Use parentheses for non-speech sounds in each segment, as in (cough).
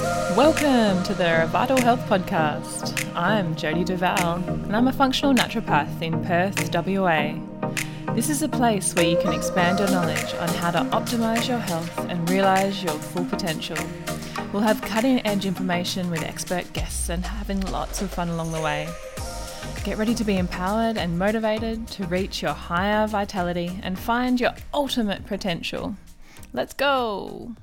Welcome to the Vital Health Podcast. I'm Jody Duval, and I'm a functional naturopath in Perth, WA. This is a place where you can expand your knowledge on how to optimize your health and realize your full potential. We'll have cutting edge information with expert guests and having lots of fun along the way. Get ready to be empowered and motivated to reach your higher vitality and find your ultimate potential. Let's go!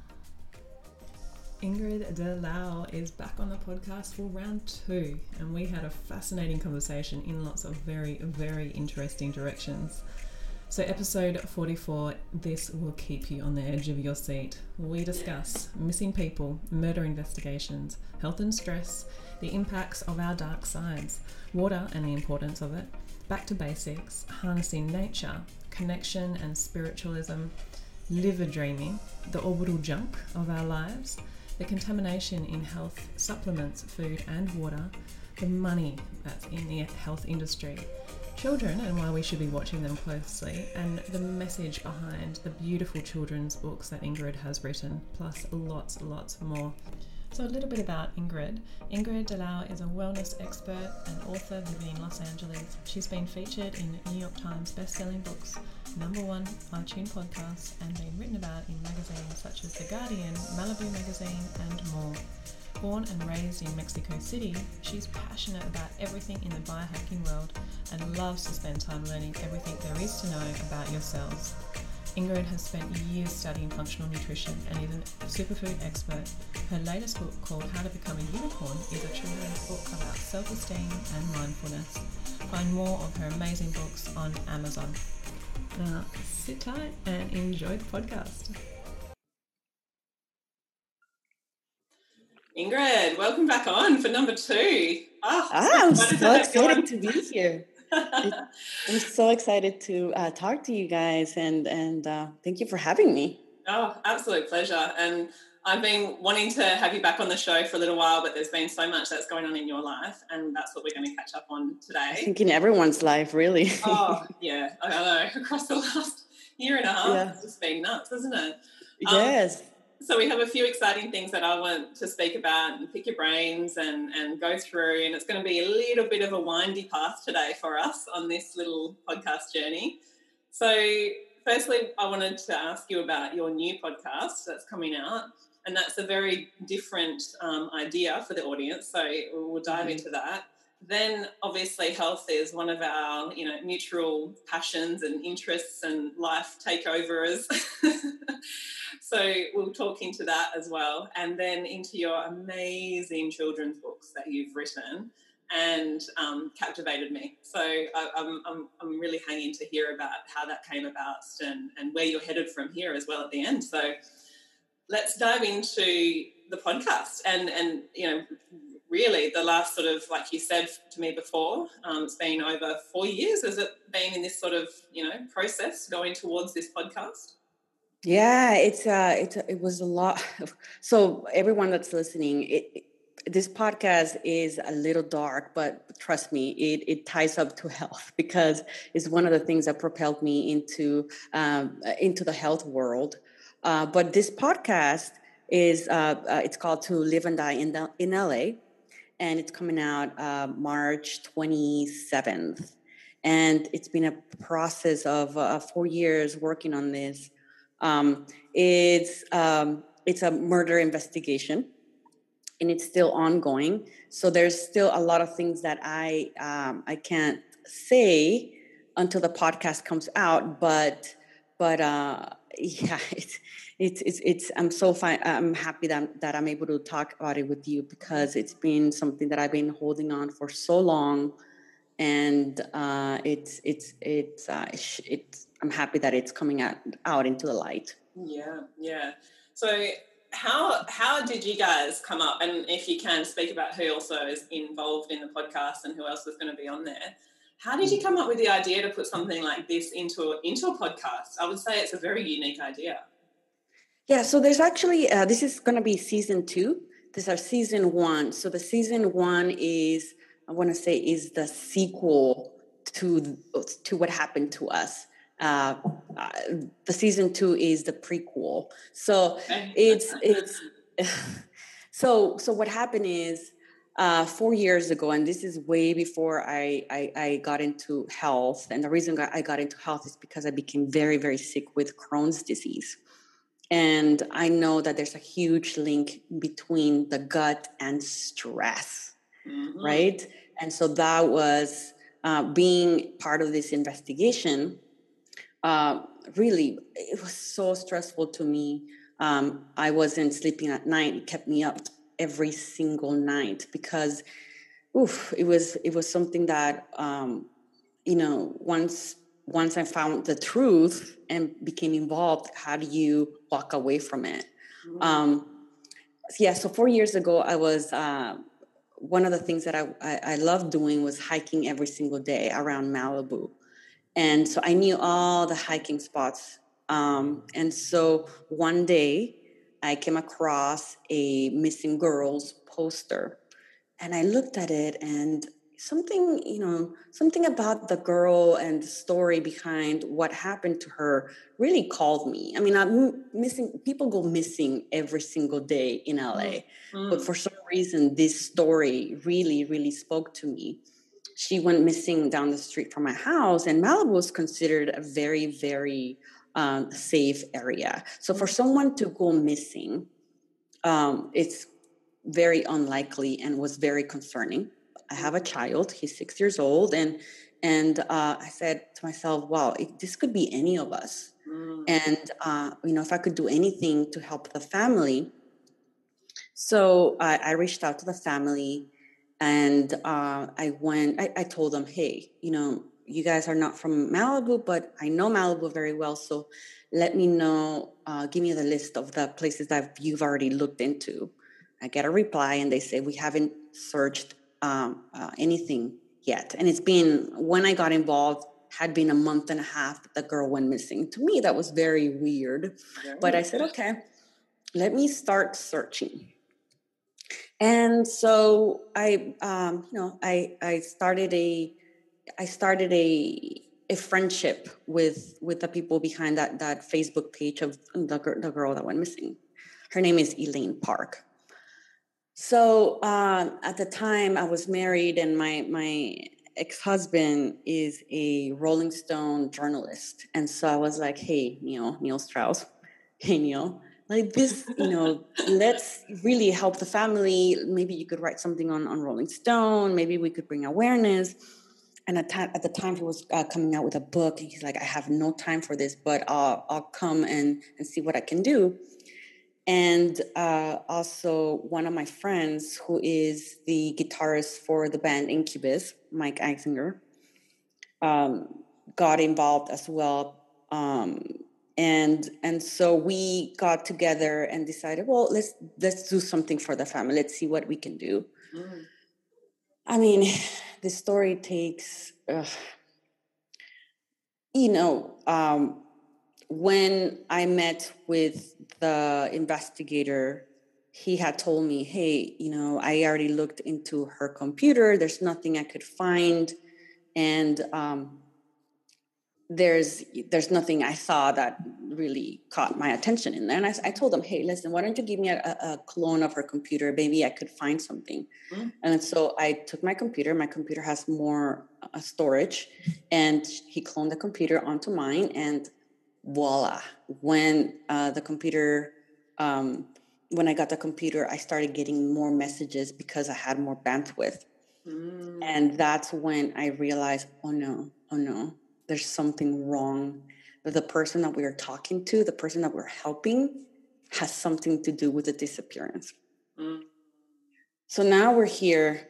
Ingrid De la O is back on the podcast for round two, and we had a fascinating conversation in lots of very, very interesting directions. So, episode 44 This Will Keep You on the Edge of Your Seat. We discuss missing people, murder investigations, health and stress, the impacts of our dark sides, water and the importance of it, back to basics, harnessing nature, connection and spiritualism, liver dreaming, the orbital junk of our lives the contamination in health supplements, food, and water, the money that's in the health industry, children and why we should be watching them closely, and the message behind the beautiful children's books that Ingrid has written, plus lots, lots more. So, a little bit about Ingrid. Ingrid De La O is a wellness expert and author living in Los Angeles. She's been featured in New York Times best-selling books, number one iTunes podcasts, and been written about in magazines such as The Guardian, Malibu Magazine, and more. Born and raised in Mexico City, she's passionate about everything in the biohacking world and loves to spend time learning everything there is to know about your cells. Ingrid has spent years studying functional nutrition and is a superfood expert. Her latest book, called How to Become a Unicorn, is a children's book about self esteem and mindfulness. Find more of her amazing books on Amazon. Now, sit tight and enjoy the podcast. Ingrid, welcome back on for number two. Oh, ah, I'm so excited to be here. (laughs) I'm so excited to uh, talk to you guys, and and uh, thank you for having me. Oh, absolute pleasure. And I've been wanting to have you back on the show for a little while, but there's been so much that's going on in your life, and that's what we're going to catch up on today. I think in everyone's life, really. oh yeah, I know. (laughs) Across the last year and a half, yeah. it's just been nuts, isn't it? Um, yes. So we have a few exciting things that I want to speak about and pick your brains and, and go through. And it's going to be a little bit of a windy path today for us on this little podcast journey. So, firstly, I wanted to ask you about your new podcast that's coming out. And that's a very different um, idea for the audience. So, we'll dive mm-hmm. into that. Then, obviously, health is one of our, you know, mutual passions and interests and life takeovers. (laughs) so we'll talk into that as well, and then into your amazing children's books that you've written and um, captivated me. So I, am I'm, I'm really hanging to hear about how that came about and, and where you're headed from here as well at the end. So let's dive into the podcast and and you know really the last sort of like you said to me before um, it's been over four years has it been in this sort of you know process going towards this podcast yeah, it's uh, it's it was a lot. (laughs) so everyone that's listening, it, this podcast is a little dark, but trust me, it it ties up to (laughs) health because it's one of the things that propelled me into um, into the health world. Uh, but this podcast is uh, uh, it's called To Live and Die in the, in LA, and it's coming out uh, March twenty seventh. And it's been a process of uh, four years working on this um, it's um, it's a murder investigation, and it's still ongoing. So there's still a lot of things that I um, I can't say until the podcast comes out. But but uh, yeah, (laughs) it's it's it's, I'm so fine. I'm happy that that I'm able to talk about it with you because it's been something that I've been holding on for so long, and uh, it's it's it's uh, it's I'm happy that it's coming out out into the light. Yeah, yeah. So how how did you guys come up? And if you can speak about who also is involved in the podcast and who else was going to be on there. How did you come up with the idea to put something like this into a, into a podcast? I would say it's a very unique idea. Yeah, so there's actually uh, this is going to be season two. This is our season one. So the season one is I want to say is the sequel to to what happened to us uh, uh, the season two is the prequel. So it's it's (laughs) So, so what happened is uh, four years ago, and this is way before I, I, I got into health. And the reason I got into health is because I became very, very sick with Crohn's disease. And I know that there's a huge link between the gut and stress, mm-hmm. right? And so that was uh, being part of this investigation. Uh, really, it was so stressful to me. Um, I wasn't sleeping at night. It kept me up every single night because, oof, it was it was something that um, you know once once I found the truth and became involved, how do you walk away from it? Mm-hmm. Um, yeah, so four years ago, I was uh, one of the things that I, I, I loved doing was hiking every single day around Malibu. And so I knew all the hiking spots. Um, and so one day I came across a missing girls poster and I looked at it and something you know something about the girl and the story behind what happened to her really called me i mean i'm missing people go missing every single day in la mm-hmm. but for some reason this story really really spoke to me she went missing down the street from my house and malibu was considered a very very um, safe area so for someone to go missing um, it's very unlikely and was very concerning I have a child. He's six years old, and and uh, I said to myself, "Wow, it, this could be any of us." Mm. And uh, you know, if I could do anything to help the family, so I, I reached out to the family, and uh, I went. I, I told them, "Hey, you know, you guys are not from Malibu, but I know Malibu very well, so." Let me know. Uh, give me the list of the places that you've already looked into. I get a reply, and they say we haven't searched um, uh, anything yet. And it's been, when I got involved, had been a month and a half the girl went missing. To me, that was very weird. But I said, okay, let me start searching. And so I, um, you know, I I started a, I started a a friendship with with the people behind that that Facebook page of the the girl that went missing. Her name is Elaine Park. So um, at the time, I was married, and my my ex husband is a Rolling Stone journalist, and so I was like, "Hey, Neil, Neil Strauss, hey Neil, like this, you know, let's really help the family. Maybe you could write something on on Rolling Stone. Maybe we could bring awareness." And at, at the time, he was uh, coming out with a book, and he's like, "I have no time for this, but I'll I'll come and and see what I can do." and uh, also one of my friends who is the guitarist for the band Incubus, Mike Einziger, um, got involved as well. Um, and and so we got together and decided, well, let's let's do something for the family. Let's see what we can do. Mm. I mean, the story takes, uh, you know, um, when I met with the investigator, he had told me, hey, you know, I already looked into her computer. There's nothing I could find. And um, there's there's nothing I saw that really caught my attention in there. And I, I told him, hey, listen, why don't you give me a, a clone of her computer? Maybe I could find something. Mm-hmm. And so I took my computer. My computer has more uh, storage, and he cloned the computer onto mine. And voila when uh, the computer um, when i got the computer i started getting more messages because i had more bandwidth mm. and that's when i realized oh no oh no there's something wrong that the person that we are talking to the person that we're helping has something to do with the disappearance. Mm. so now we're here.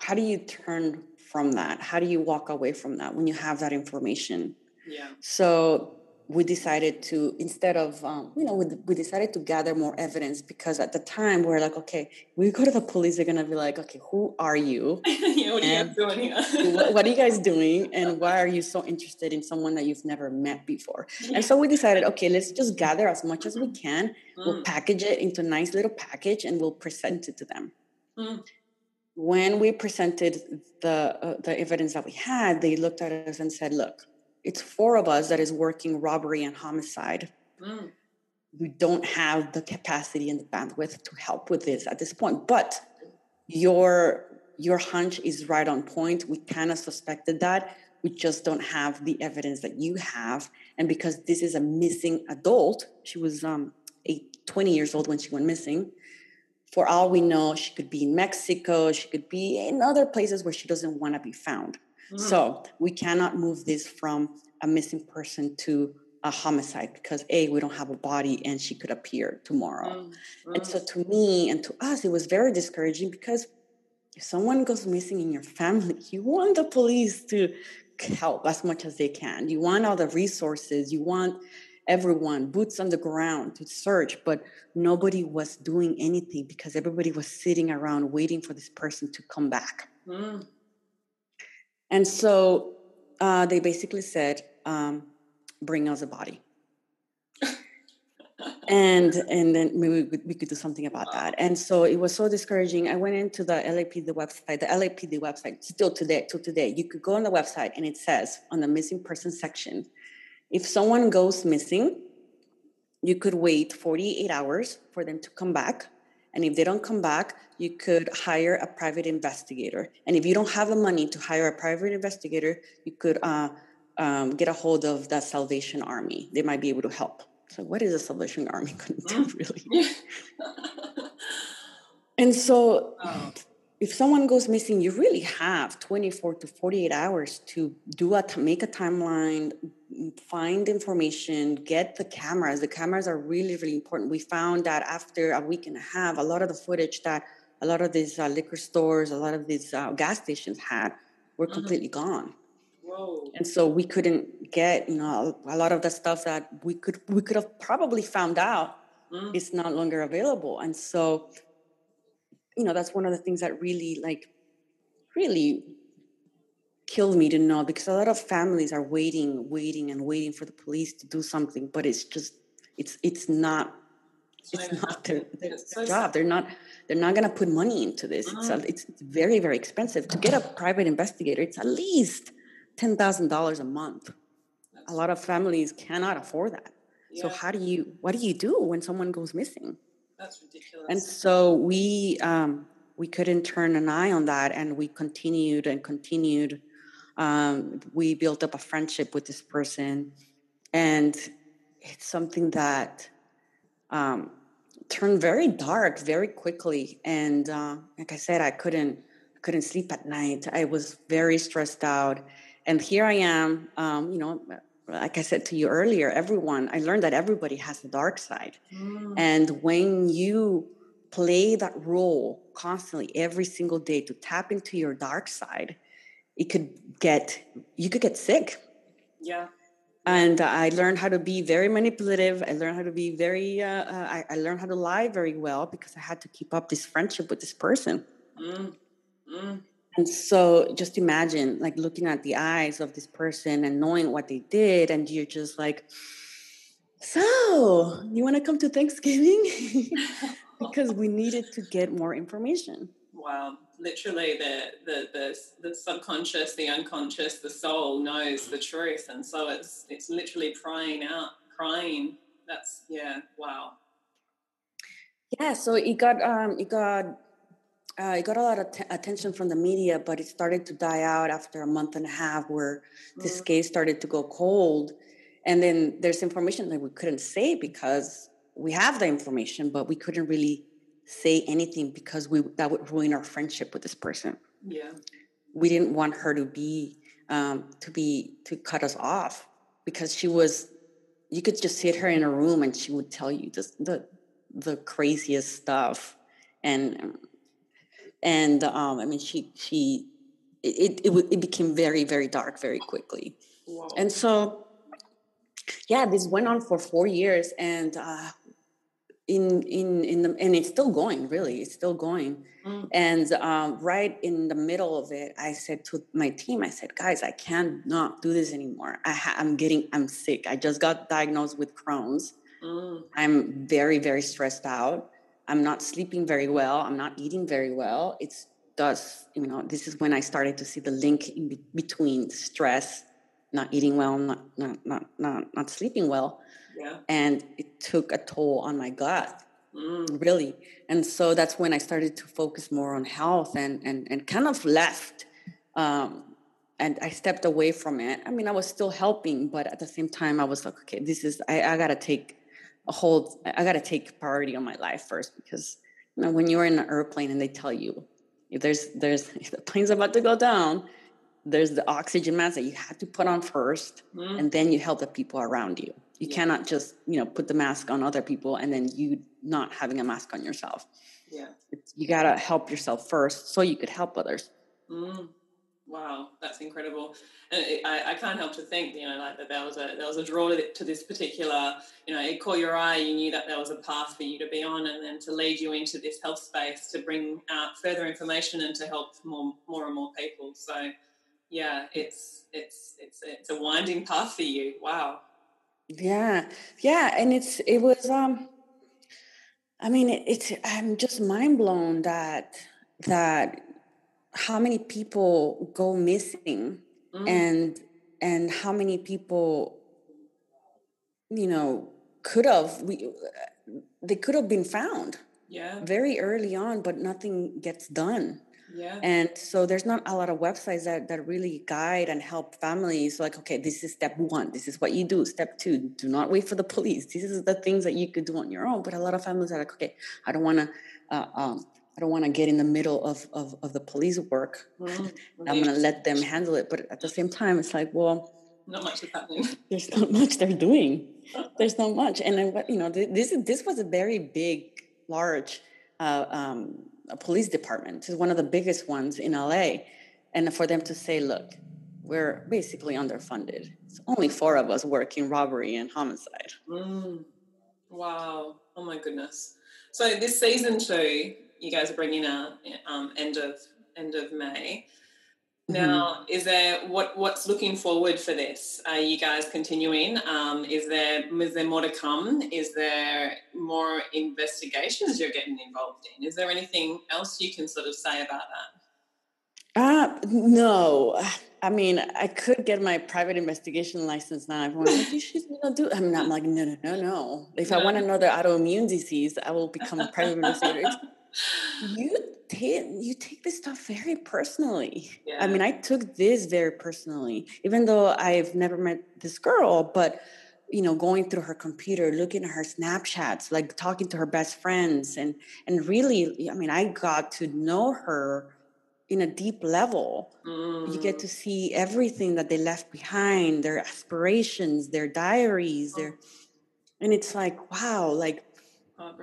How do you turn from that? How do you walk away from that when you have that information? Yeah. So we decided to instead of um, you know we, we decided to gather more evidence because at the time we are like okay we go to the police they're gonna be like okay who are you (laughs) yeah, what, are you doing? (laughs) what, what, are you guys doing and why are you so interested in someone that you've never met before yeah. and so we decided okay let's just gather as much as we can mm. we'll package it into a nice little package and we'll present it to them mm. when we presented the uh, the evidence that we had they looked at us and said look it's four of us that is working robbery and homicide. Mm. we don't have the capacity and the bandwidth to help with this at this point. But your your hunch is right on point. We kind of suspected that. We just don't have the evidence that you have. And because this is a missing adult, she was um, eight, 20 years old when she went missing. For all we know, she could be in Mexico, she could be in other places where she doesn't want to be found. Mm. So we cannot move this from a missing person to a homicide because a we don't have a body and she could appear tomorrow mm, mm. and so mm. to me and to us it was very discouraging because if someone goes missing in your family (laughs) you want the police to help as much as they can you want all the resources you want everyone boots on the ground to search but nobody was doing anything because everybody was sitting around waiting for this person to come back mm. And so uh, they basically said um, bring us a body. And and then maybe we could, we could do something about that. And so it was so discouraging. I went into the lapd website the lapd website still today till today. You could go on the website and it says on the missing person section if someone goes missing you could wait 48 hours for them to come back and if they don't come back you could hire a private investigator and if you don't have the money to hire a private investigator you could uh, um, get a hold of the Salvation Army. They might be able to help. So, what is the Salvation Army going to do, really? (laughs) and so, oh. if someone goes missing, you really have 24 to 48 hours to do a to make a timeline, find information, get the cameras. The cameras are really, really important. We found that after a week and a half, a lot of the footage that a lot of these uh, liquor stores, a lot of these uh, gas stations had were mm-hmm. completely gone. And so we couldn't get, you know, a lot of the stuff that we could we could have probably found out mm. is no longer available. And so, you know, that's one of the things that really like really killed me to know because a lot of families are waiting, waiting and waiting for the police to do something, but it's just it's it's not it's not their, their, job. They're not they're not going to put money into this. It's, a, mm-hmm. it's very very expensive to get a private investigator. It's at least $10,000 a month. A lot of families cannot afford that. So how do you what do you do when someone goes missing? That's ridiculous. And so we um, we couldn't turn an eye on that, and we continued and continued. Um, we built up a friendship with this person, and it's something that um, turned very dark very quickly. And uh, like I said, I couldn't couldn't sleep at night. I was very stressed out and here I am, um, you know, like I said to you earlier, everyone, I learned that everybody has a dark side. Mm. And when you play that role constantly every single day to tap into your dark side, it could get, you could get sick. Yeah. And I learned how to be very manipulative. I learned how to be very, uh, uh, I, I, learned how to lie very well because I had to keep up this friendship with this person. Mm. Mm. And so just imagine like looking at the eyes of this person and knowing what they did, and you're just like, so you want to come to Thanksgiving? (laughs) because we needed to get more information. Wow. Literally the, the the the subconscious, the unconscious, the soul knows the truth. And so it's it's literally crying out, crying. That's yeah, wow. Yeah, so it got um it got uh, it got a lot of t- attention from the media, but it started to die out after a month and a half, where mm-hmm. this case started to go cold. And then there's information that we couldn't say because we have the information, but we couldn't really say anything because we that would ruin our friendship with this person. Yeah, we didn't want her to be um, to be to cut us off because she was. You could just sit her in a room and she would tell you the the, the craziest stuff, and and um, I mean, she she it, it it became very very dark very quickly, wow. and so yeah, this went on for four years, and uh, in in in the and it's still going. Really, it's still going. Mm. And um, right in the middle of it, I said to my team, I said, guys, I cannot do this anymore. I ha- I'm getting, I'm sick. I just got diagnosed with Crohn's. Mm. I'm very, very stressed out. I'm not sleeping very well. I'm not eating very well. It's does you know this is when I started to see the link in be- between stress, not eating well, not not not not, not sleeping well, Yeah. And it took a toll on my gut. Mm. Really. And so that's when I started to focus more on health and and, and kind of left. Um, and I stepped away from it. I mean, I was still helping, but at the same time, I was like, okay, this is I, I gotta take a hold. I gotta take priority on my life first because you know when you're in an airplane and they tell you if there's there's (laughs) if the plane's about to go down, there's the oxygen mask that you have to put on first, Mm. and then you help the people around you. You Yeah. cannot just you know put the mask on other people and then you not having a mask on yourself. Yeah. It's, you gotta help yourself first so you could help others. Mm. Wow, that's incredible. And it, I, I can't help to think, you know, like that there was a there was a draw to, to this particular, you know, it caught your eye. You knew that there was a path for you to be on, and then to lead you into this health space to bring out further information and to help more more and more people. So, yeah, it's it's it's it's a winding path for you. Wow. Yeah, yeah, and it's it was um, I mean it, it's I'm just mind blown that that how many people go missing Mm. and and how many people you know could have we they could have been found yeah, very early on but nothing gets done yeah, and so there's not a lot of websites that, that really guide and help families like okay this is step one this is what you do. Step two do not wait for the police. These are the things that you could do on your own. But a lot of families are like okay i don't want to uh, um, i don't want to get in the middle of, of, of the police work. (laughs) I'm going to let them handle it. But at the same time it's like well Not much is happening. there's not much they're doing. (laughs) There's not much. And then what you know this this was a very big large um, a police department It's one of the biggest ones in la and for them to say look we're basically underfunded it's only four of us working robbery and homicide Mm. Wow. Oh my goodness. So this season two, you guys are bringing out um, end of end of May. Now, is there what what's looking forward for this? Are you guys continuing? Um, is there is there more to come? Is there more investigations you're getting involved in? Is there anything else you can sort of say about that? uh no i mean i could get my private investigation license now everyone's (laughs) like you should you know do i'm not I'm like no no no no if i No. want another autoimmune disease i will become a private investigator (laughs) you take you take this stuff very personally. Yeah. I mean, I took this very personally, even though I've never met this girl, but you know, going through her computer, looking at her Snapchats, like talking to her best friends, and and really, I mean, I got to know her in a deep level. You get Mm. to see everything that they left behind, their aspirations, their diaries, their, and it's like, wow, like.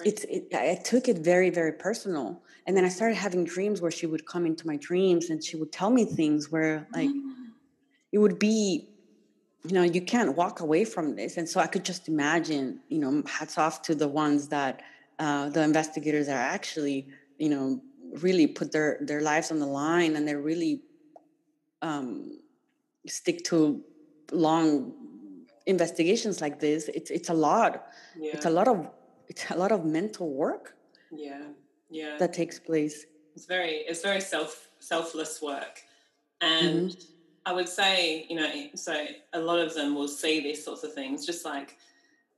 It's it, I took it very very personal and then I started having dreams where she would come into my dreams and she would tell me things where like (gasps) it would be you know you can't walk away from this and so I could just imagine you know hats off to the ones that uh, the investigators are actually you know really put their their lives on the line and they really um, stick to long investigations like this. It's it's a lot. Yeah. it's a lot of it's a lot of mental work yeah. Yeah. that takes place it's very it's very self selfless work and mm-hmm. i would say you know so a lot of them will see these sorts of things just like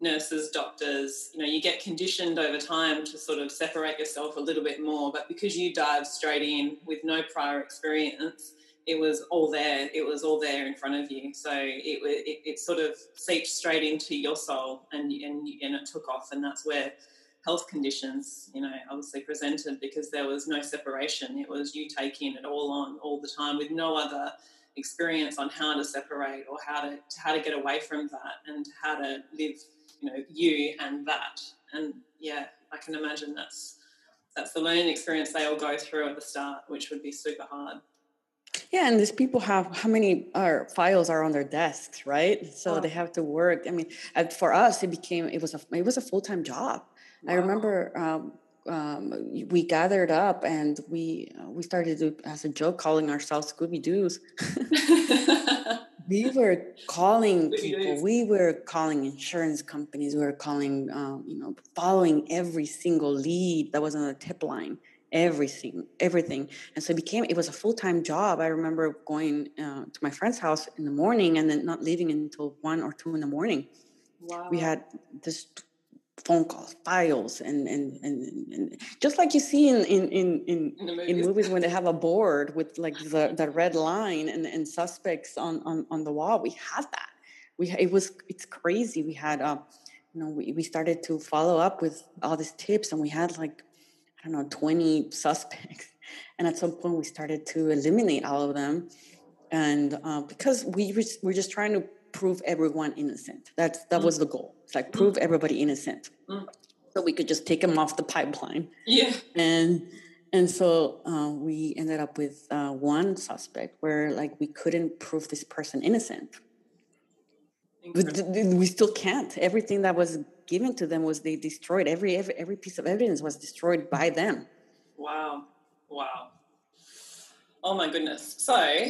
nurses doctors you know you get conditioned over time to sort of separate yourself a little bit more but because you dive straight in with no prior experience it was all there it was all there in front of you so it it, it sort of seeped straight into your soul and and and it took off and that's where health conditions, you know, obviously presented because there was no separation. It was you taking it all on all the time with no other experience on how to separate or how to how to get away from that and how to live, you know, you and that. And yeah, I can imagine that's that's the learning experience they all go through at the start, which would be super hard. Yeah and these people have how many are files are on their desks right? So Oh. they have to work i mean uh, for us it became it was a it was a full-time job. I remember um, um, we gathered up and we uh, we started to, as a joke calling ourselves scooby doos (laughs) we were calling (laughs) people. We were calling insurance companies. We were calling um, you know following every single lead that was on the tip line everything everything and so it became it was a full-time job i remember going uh, to my friend's house in the morning and then not leaving until one or two in the morning Wow. We had this phone calls, files, and and and, and just like you see in in in in, in, movies. in, movies. when they (laughs) have a board with like the, the red line and, and suspects on, on on the wall. We had that. We it was it's crazy. We had um, you know, we, we started to follow up with all these tips, and we had like I don't know twenty suspects. (laughs) And at some point, we started to eliminate all of them, and uh, because we were, we're just trying to prove everyone innocent. That's that mm. was the goal. It's like prove everybody innocent, mm. so we could just take them off the pipeline. Yeah, and and so uh, we ended up with uh, one suspect where like we couldn't prove this person innocent. We still can't. Everything that was given to them was they destroyed. Every every every piece of evidence was destroyed by them. Wow, wow. Oh my goodness. So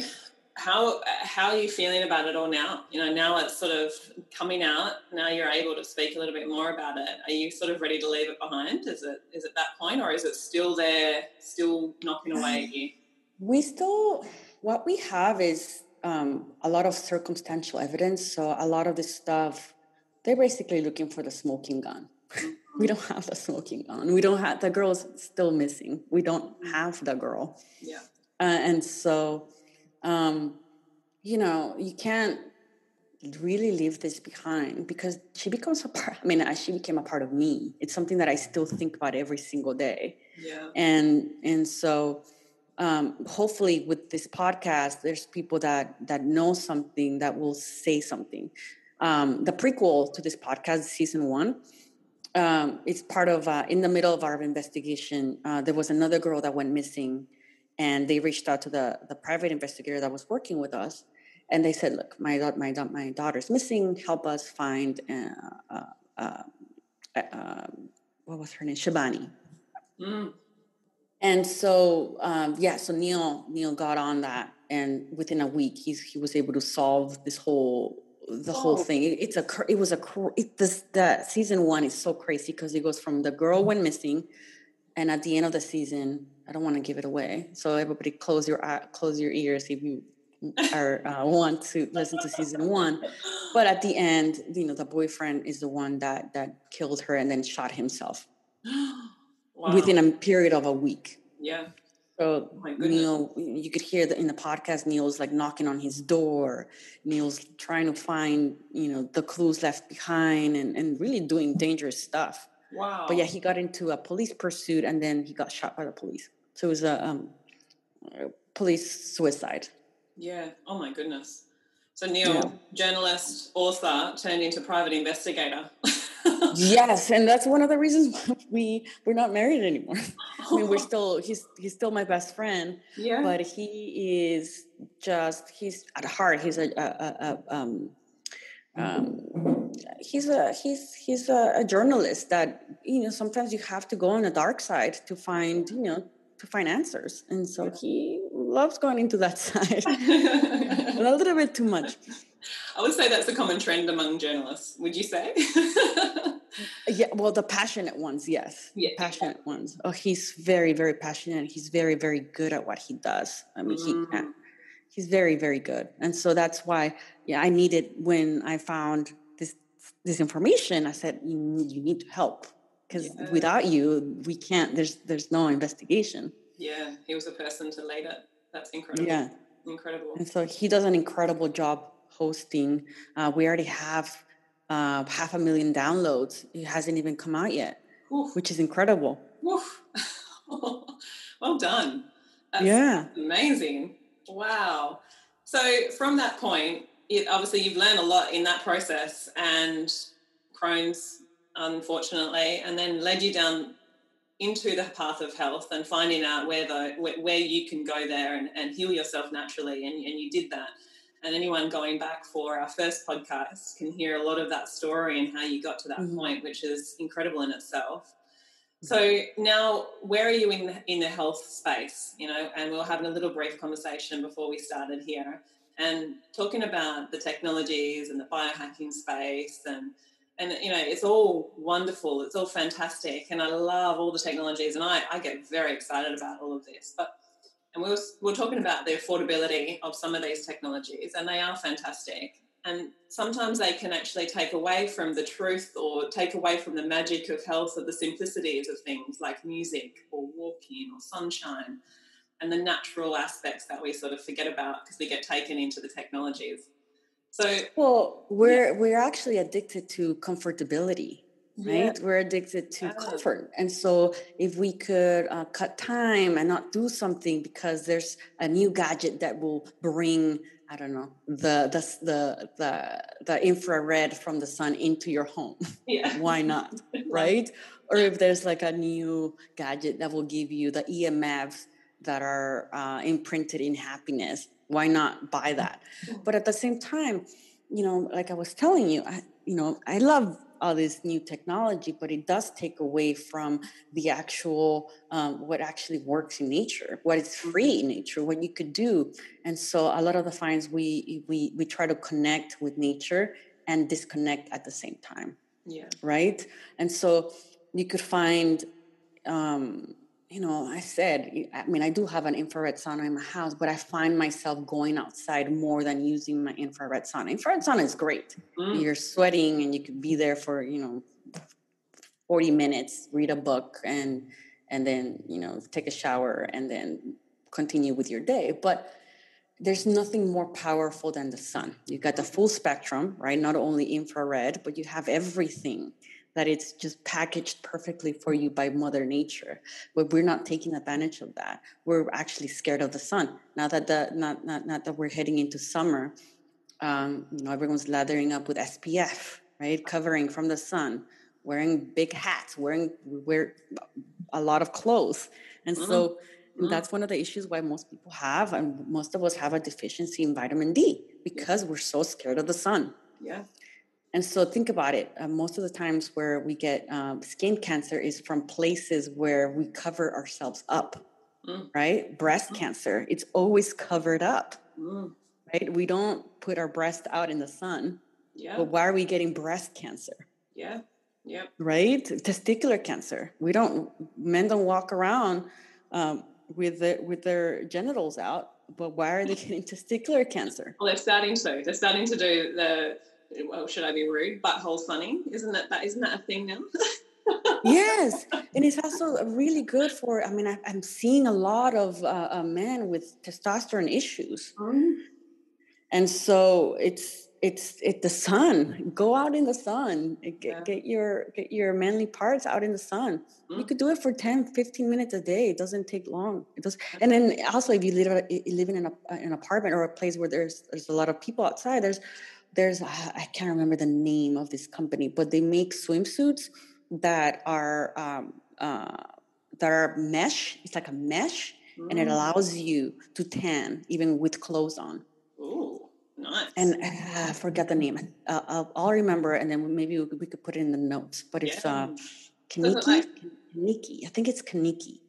how how are you feeling about it all now? You know, now it's sort of coming out. Now you're able to speak a little bit more about it. Are you sort of ready to leave it behind? Is it is it that point, or is it still there, still knocking away at you? We still what we have is um, a lot of circumstantial evidence. So a lot of this stuff, they're basically looking for the smoking gun. (laughs) We don't have the smoking gun. We don't have the girl's still missing. We don't have the girl. Yeah. Uh, and so um, you know, you can't really leave this behind because she becomes a part. I mean, she became a part of me. It's something that I still think about every single day. Yeah. And and so um, hopefully with this podcast, there's people that that know something that will say something. Um, the prequel to this podcast, season one, um, it's part of uh, in the middle of our investigation. Uh, there was another girl that went missing and they reached out to the the private investigator that was working with us and they said look my my my daughter's missing help us find uh, uh, uh, uh, what was her name shabani mm. and so um, yeah so neil neil got on that and within a week he's he was able to solve this whole the oh. whole thing it, it's a it was a it, this the season one is so crazy because it goes from the girl went missing and at the end of the season I don't want to give it away. So everybody, close your eye, close your ears if you are uh, want to listen to season one. But at the end, you know, the boyfriend is the one that that killed her and then shot himself (gasps) wow. within a period of a week. Yeah. So oh Neil, you could hear that in the podcast. Neil's like knocking on his door. Neil's trying to find, you know, the clues left behind, and and really doing dangerous stuff. Wow. But yeah, he got into a police pursuit and then he got shot by the police. So it was a, um, a police suicide. Yeah. Oh my goodness. So Neil, yeah. journalist, author, turned into private investigator. (laughs) yes, (laughs) and that's one of the reasons we we're not married anymore. I mean, we're (laughs) still he's he's still my best friend. Yeah. But he is just he's at heart he's a, a, a um, um, he's a he's he's a, a, journalist that you know sometimes you have to go on the dark side to find you know to find answers and so he loves going into that (laughs) side a little bit too much i would say that's a common trend among journalists would you say? (laughs) Yeah well the passionate ones yes. Yeah. passionate ones. Oh he's very very passionate he's very very good at what he does. I mean mm. he he's very very good. And so that's why yeah i needed when i found this this information i said you need, you need to help because yeah. without you we can't there's there's no investigation. Yeah he was a person to lead it. That's incredible. Yeah. Incredible. And so he does an incredible job hosting uh, we already have uh, half a million downloads. It hasn't even come out yet Oof. which is incredible. (laughs) Well done. That's yeah. amazing. Wow. So from that point, it, obviously you've learned a lot in that process and Crohn's, unfortunately, and then led you down into the path of health and finding out where the where, where you can go there and, and heal yourself naturally and, and you did that and anyone going back for our first podcast can hear a lot of that story and how you got to that mm-hmm. point which is incredible in itself so now, where are you in the, in the health space? You know, and we are having a little brief conversation before we started here, and talking about the technologies and the biohacking space, and and you know, it's all wonderful, it's all fantastic, and I love all the technologies, and I, I get very excited about all of this. But and we were, we were talking about the affordability of some of these technologies, and they are fantastic. and sometimes they can actually take away from the truth or take away from the magic of health or the simplicities of things like music or walking or sunshine and the natural aspects that we sort of forget about because we get taken into the technologies. So well, we're yeah. we're actually addicted to comfortability right? Yeah. We're addicted to comfort. And so if we could uh, cut time and not do something because there's a new gadget that will bring I don't know the the the the, the infrared from the sun into your home. (laughs) Yeah. Why not? (laughs) right? Or if there's like a new gadget that will give you the EMFs that are uh, imprinted in happiness, why not buy that? But at the same time, you know, like I was telling you, I, you know, I love all this new technology, but it does take away from the actual um, what actually works in nature, what is free in nature, what you could do. And so a lot of the finds we we we try to connect with nature and disconnect at the same time. Yeah. Right. And so you could find um, you know, I said, I mean, I do have an infrared sauna in my house, but I find myself going outside more than using my infrared sauna. Infrared sauna is great. Mm. You're sweating and you could be there for, you know, 40 minutes, read a book and and then, you know, take a shower and then continue with your day. But there's nothing more powerful than the sun. You got the full spectrum, right? Not only infrared, but you have everything that it's just packaged perfectly for you by mother nature but we're not taking advantage of that. We're actually scared of the sun. Now that the not not, not that we're heading into summer um, you know everyone's lathering up with spf right? Covering from the sun wearing big hats wearing wear a lot of clothes. And mm-hmm. so mm-hmm. that's one of the issues why most people have and most of us have a deficiency in vitamin d because we're so scared of the sun. Yeah and so think about it. Uh, most of the times where we get um, skin cancer is from places where we cover ourselves up, mm. right? Breast mm. cancer, it's always covered up, mm. right? We don't put our breast out in the sun. Yeah. But why are we getting breast cancer? Yeah. Yeah. Right? Testicular cancer. We don't, men don't walk around um, with, the, with their genitals out, but why are they (laughs) getting testicular cancer? Well, they're starting to. They're starting to do the well, should I be rude? Butthole sunning, isn't that that isn't that a thing now? (laughs) yes, and it's also really good for. I mean, I, am seeing a lot of uh, uh, men with testosterone issues, mm. and so it's it's it's the sun. Go out in the sun. Get, yeah. get your get your manly parts out in the sun. Mm. You could do it for 10, 15 minutes a day. It doesn't take long. It does. And then also, if you live you live in an, an apartment or a place where there's there's a lot of people outside, there's there's I can't remember the name of this company, but they make swimsuits that are um, uh, that are mesh. It's like a mesh, mm. and it mm. allows you to tan even with clothes on. Ooh, nice. And uh, I forget the name. Uh, I'll, I'll, remember, and then maybe we could, we could put it in the notes. But it's yeah. uh, Kaniki. Like- (laughs) Kaniki. I think it's Kaniki.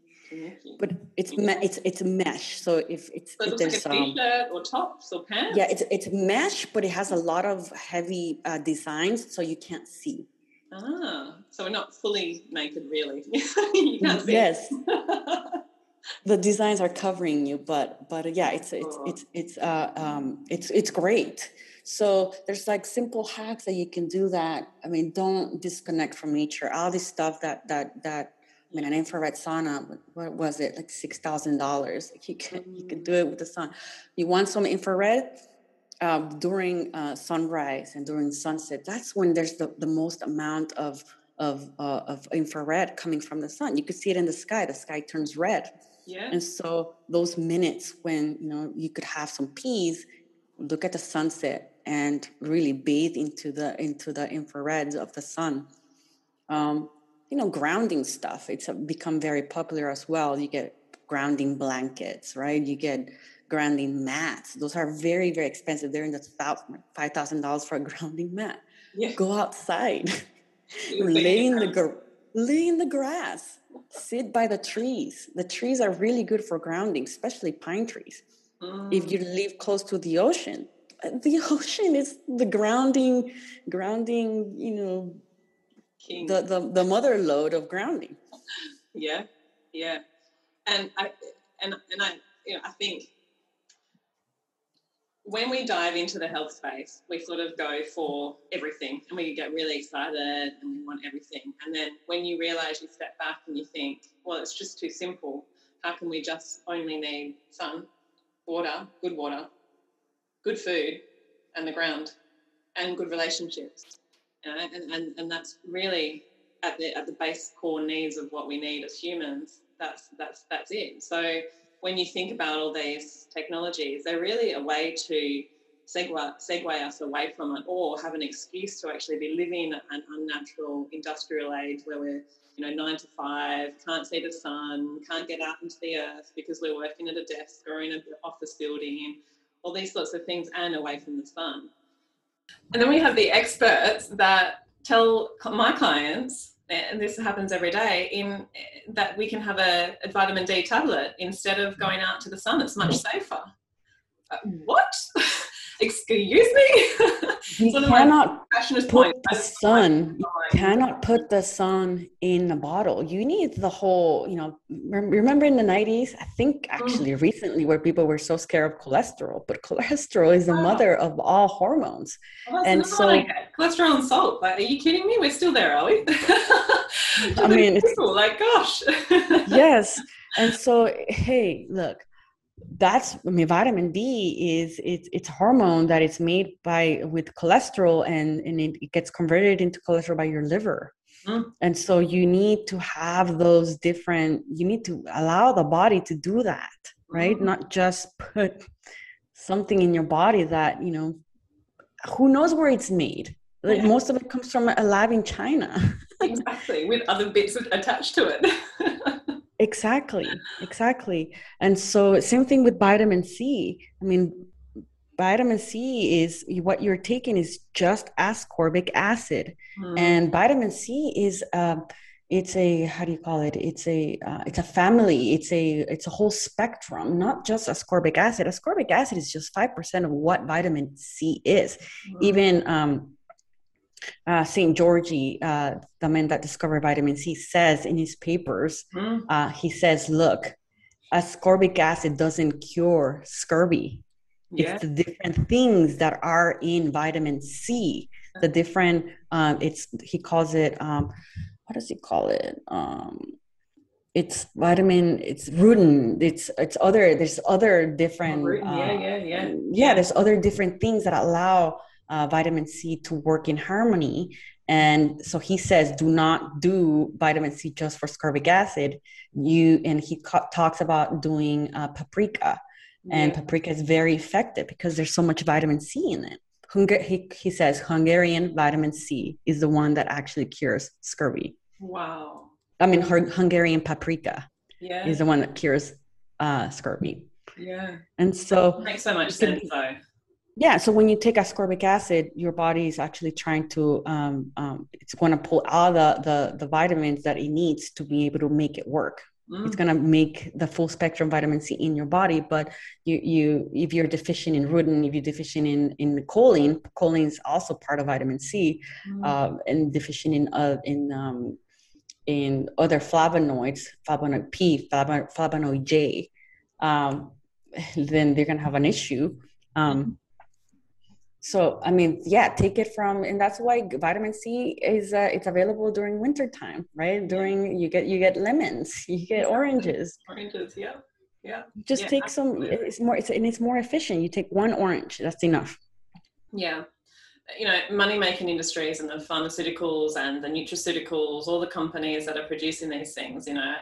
But it's me- it's it's mesh. So if it's so it if there's like a t-shirt um, or tops or pants. Yeah, it's it's mesh, but it has a lot of heavy uh, designs, so you can't see. Ah, so we're not fully naked, really. (laughs) you can't see. Yes. (laughs) the designs are covering you, but but yeah, it's it's oh. it's it's uh um it's it's great. So there's like simple hacks that you can do that. I mean, don't disconnect from nature. All this stuff that that that I mean, an infrared sauna, what was it, like six thousand dollars? You can you can do it with the sun. You want some infrared um, during uh, sunrise and during sunset. That's when there's the, the most amount of of uh, of infrared coming from the sun. You could see it in the sky. The sky turns red. Yeah. And so those minutes when you know you could have some peace, look at the sunset and really bathe into the into the infrared of the sun. Um, you know, grounding stuff. It's become very popular as well. You get grounding blankets, right? You get grounding mats. Those are very, very expensive. They're in the five thousand dollars for a (laughs) grounding mat. Yeah. Go outside, (laughs) (laughs) lay in the lay in the grass, sit by the trees. The trees are really good for grounding, especially pine trees. Mm. If you live close to the ocean, the ocean is the grounding, grounding, you know, king. The, the the mother load of grounding. Yeah, yeah, and I and and I you know I think when we dive into the health space, we sort of go for everything and we get really excited and we want everything. And then when you realize you step back and you think, well, it's just too simple. How can we just only need sun, water, good water, good food, and the ground, and good relationships? And, and, and that's really at the, at the base core needs of what we need as humans. That's, that's, that's it. So when you think about all these technologies, they're really a way to segue, segue us away from it or have an excuse to actually be living an unnatural industrial age where we're you know nine to five can't see the sun can't get out into the earth because we're working at a desk or in an office building all these sorts of things and away from the sun and then we have the experts that tell my clients and this happens every day in that we can have a, a, vitamin D tablet instead of going out to the sun. It's much safer. Uh, what? (laughs) Excuse me. You (laughs) cannot put point. the sun. You cannot put the sun in a bottle. You need the whole. You know, remember in the nineties? I think actually mm. recently, where people were so scared of cholesterol, but cholesterol is the mother of all hormones. Well, and so, cholesterol and salt. Like, are you kidding me? We're still there, are we? (laughs) I mean, it's like, gosh. (laughs) yes, and so hey, look that's I mean vitamin D is it's it's hormone that is made by with cholesterol and and it, gets converted into cholesterol by your liver. Mm. And so you need to have those different you need to allow the body to do that, right? Mm. Not just put something in your body that, you know, who knows where it's made. Like yeah. most of it comes from a lab in China. (laughs) exactly, with other bits attached to it. (laughs) exactly exactly. And so same thing with vitamin c. I mean vitamin c is what you're taking is just ascorbic acid. Mm. and vitamin c is uh, it's a how do you call it? It's a uh, it's a family. It's a it's a whole spectrum not just ascorbic acid. Ascorbic acid is just 5% of what vitamin c is. Mm. even um, uh, Szent-Györgyi, uh, the man that discovered vitamin C, says in his papers, mm. uh, he says, look, ascorbic acid doesn't cure scurvy. Yeah. It's the different things that are in vitamin C. The different, um, it's he calls it, um, what does he call it? Um, it's vitamin it's rutin it's it's other there's other different yeah yeah yeah yeah there's other different things that allow uh, vitamin C to work in harmony. And so he says, do not do vitamin C just for ascorbic acid. You and he co- talks about doing uh, paprika, and paprika is very effective because there's so much vitamin C in it. Hungar- he, he says Hungarian vitamin C is the one that actually cures scurvy. Wow. I mean, Hungarian paprika yeah. is the one that cures uh, scurvy. Yeah. And so makes so much sense though yeah so when you take ascorbic acid your body is actually trying to um, um, it's going to pull all the, the the vitamins that it needs to be able to make it work mm. it's going to make the full spectrum vitamin c in your body but you you if you're deficient in rutin if you're deficient in in choline choline is also part of vitamin c mm. uh, and deficient in uh, in um, in other flavonoids flavonoid p flavonoid j um, then they're going to have an issue um, mm so i mean yeah take it from and that's why vitamin c is uh, it's available during winter time right during you get you get lemons you get oranges. Oranges yeah. Yeah. Just yeah, take absolutely. some it's more it's and it's more efficient. You take one orange that's enough. Yeah. You know money making industries and the pharmaceuticals and the nutraceuticals all the companies that are producing these things you know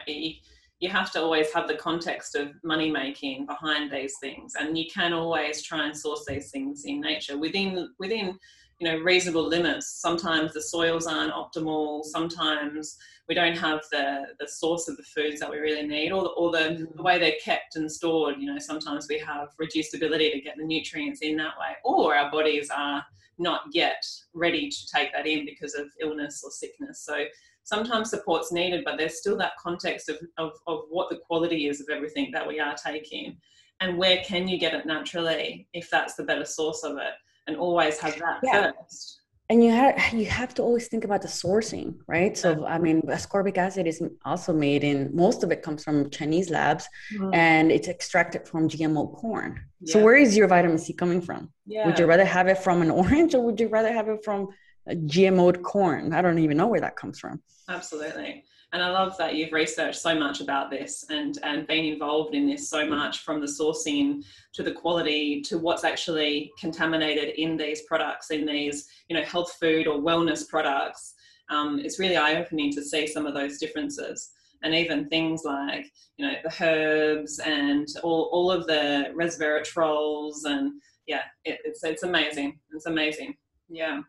you have to always have the context of money making behind these things and you can always try and source these things in nature within within you know reasonable limits. Sometimes the soils aren't optimal sometimes we don't have the the source of the foods that we really need or the, or the, the way they're kept and stored. You know sometimes we have reduced ability to get the nutrients in that way or our bodies are not yet ready to take that in because of illness or sickness. So sometimes support's needed, but there's still that context of, of, of what the quality is of everything that we are taking and where can you get it naturally if that's the better source of it and always have that yeah. first. and you have you have to always think about the sourcing right so i mean ascorbic acid is also made in most of it comes from chinese labs mm-hmm. and it's extracted from gmo corn yeah. so where is your vitamin c coming from yeah. would you rather have it from an (laughs) orange or would you rather have it from a gmo corn i don't even know where that comes from absolutely and I love that you've researched so much about this and, and been involved in this so much from the sourcing to the quality to what's actually contaminated in these products, in these, you know, health food or wellness products. Um, it's really eye opening to see some of those differences. And even things like, you know, the herbs and all, all of the resveratrols and yeah, it, it's, it's amazing. It's amazing. Yeah.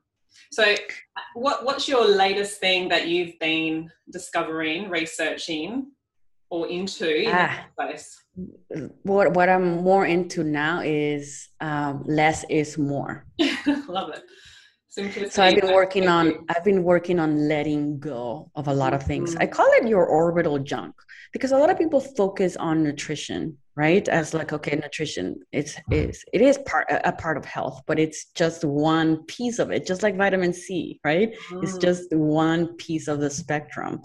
So, what what's your latest thing that you've been discovering, researching, or into in ah? What what I'm more into now is um, less is more. (laughs) Love it. So I've been working on I've been working on letting go of a lot of things. Mm-hmm. I call it your orbital junk because a lot of people focus on nutrition right as like okay nutrition it's is it is part a part of health but it's just one piece of it just like vitamin c right mm. it's just one piece of the spectrum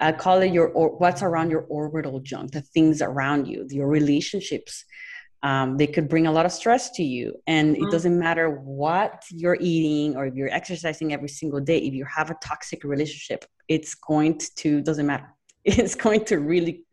i call it your or what's around your orbital junk the things around you your relationships um, they could bring a lot of stress to you and it doesn't matter what you're eating or if you're exercising every single day if you have a toxic relationship it's going to doesn't matter (laughs) it's going to really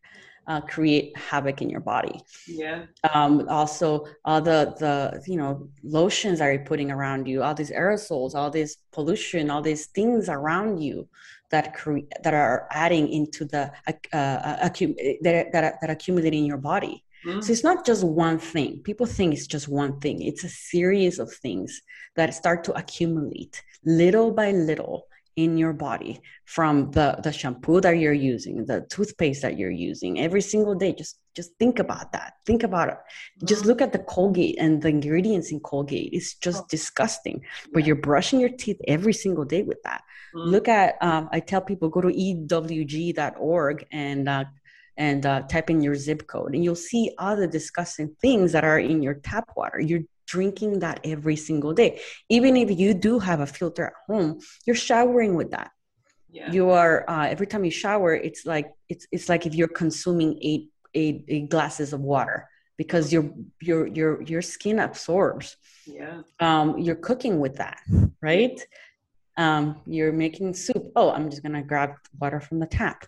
uh, create havoc in your body. Yeah. Um, also, all the the you know lotions that you're putting around you, all these aerosols, all this pollution, all these things around you that cre- that are adding into the uh, uh, accum- that, that that accumulate in your body. Mm. So it's not just one thing. People think it's just one thing. It's a series of things that start to accumulate little by little in your body from the the shampoo that you're using the toothpaste that you're using every single day just just think about that think about it just mm-hmm. look at the colgate and the ingredients in colgate it's just oh. disgusting but you're brushing your teeth every single day with that mm. look at um, i tell people go to ewg.org and uh, and uh, type in your zip code and you'll see all the disgusting things that are in your tap water you're drinking that every single day. Even if you do have a filter at home, you're showering with that. Yeah. You are uh, every time you shower, it's like it's it's like if you're consuming eight eight, eight glasses of water because your your your your skin absorbs. Yeah. Um, you're cooking with that, right? Um, you're making soup. Oh, I'm just gonna grab water from the tap.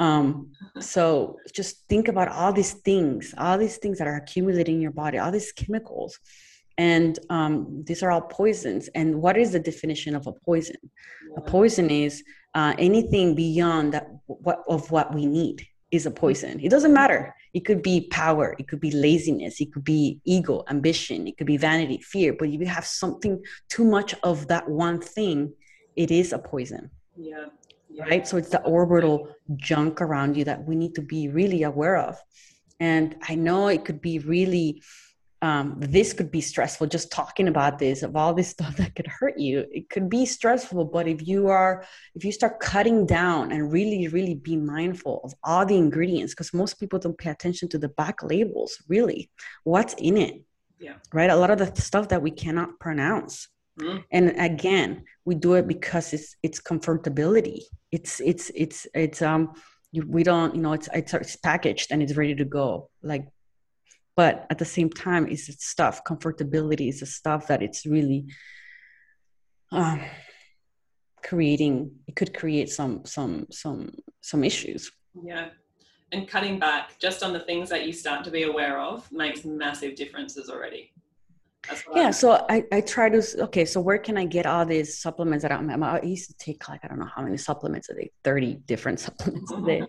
Um, so just think about all these things, all these things that are accumulating in your body, all these chemicals. And um, these are all poisons. And what is the definition of a poison? A poison is uh, anything beyond that what of what we need is a poison. It doesn't matter. It could be power. It could be laziness. It could be ego ambition. It could be vanity fear. But if you have something too much of that one thing it is a poison. Yeah, yeah. Right? So it's the orbital junk around you that we need to be really aware of. And i know it could be really um, this could be stressful just talking about this of all this (laughs) stuff that could hurt you. It could be stressful but if you are if you start cutting down and really really be mindful of all the ingredients because most people don't pay attention to the back labels really. What's in it? Yeah. Right? A lot of the stuff that we cannot pronounce mm-hmm. and again we do it because it's it's comfortability. It's it's it's it's um we don't you know it's it's, it's packaged and it's ready to go. Like but at the same time it's stuff. Comfortability is the stuff that it's really um, creating. It could create some some some some issues. Yeah. And cutting back just on the things that you start to be aware of makes massive differences already yeah I'm so I, I try to okay so where can i get all these supplements that I'm, i used to take like i don't know how many supplements a day 30 different (laughs) supplements a day.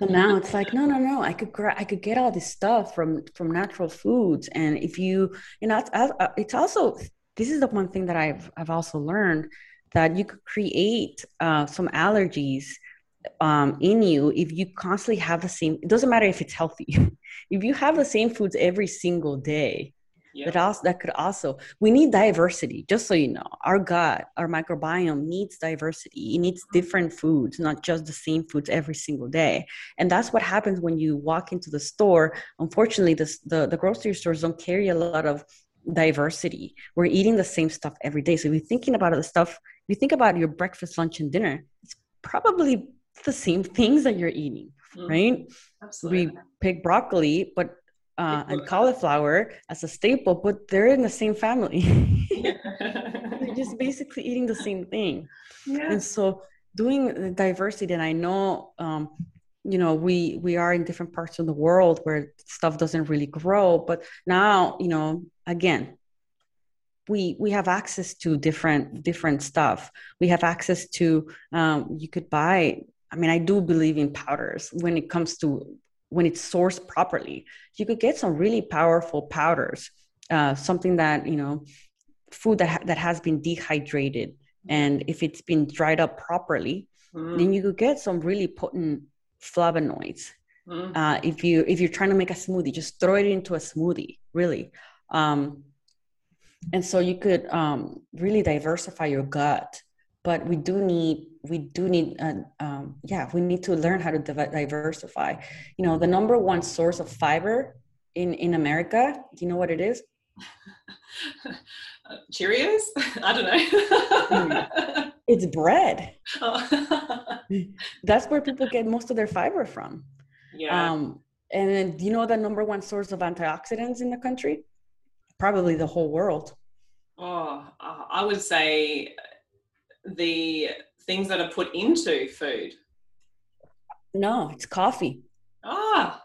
And (laughs) now it's like no no no i could gra- i could get all this stuff from from natural foods. And if you you know it's, uh, it's also this is the one thing that i've i've also learned that you could create uh, some allergies um, in you if you constantly have the same it doesn't matter if it's healthy. (laughs) If you have the same foods every single day that also that could also we need diversity just so you know our gut our microbiome needs diversity it needs different foods not just the same foods every single day and that's what happens when you walk into the store unfortunately the, the, the grocery stores don't carry a lot of diversity. We're eating the same stuff every day. So if you're thinking about the stuff, you think about your breakfast, lunch, and dinner, it's probably the same (laughs) things that you're eating, mm right? Absolutely. We pick broccoli, but uh, and cauliflower as a staple, but they're in the same family. (laughs) they're just (laughs) basically eating the same thing. Yeah. And so doing diversity, and I know um, you know we we are in different parts of the world where stuff doesn't really grow but now you know again we we have access to different different stuff we have access to um, you could buy i mean i do believe in powders when it comes to when it's sourced properly you could get some really powerful powders uh, something that you know food that ha- that has been dehydrated and if it's been dried up properly mm. then you could get some really potent flavonoids. Mm. Uh, if you if you're trying to make a smoothie, just throw it into a smoothie, really. Um, and so you could um, really diversify your gut. But we do need we do need uh, um, yeah we need to learn how to diversify. You know the number one source of fiber in in America. Do you know what it is? (laughs) Cheerios? (laughs) I don't know. (laughs) It's bread. Oh. That's where people get most of their fiber from. Yeah. Um, and then, do you know the number one source of antioxidants in the country? Probably the whole world. Oh, uh, I would say the things that are put into food. No, it's coffee. Ah,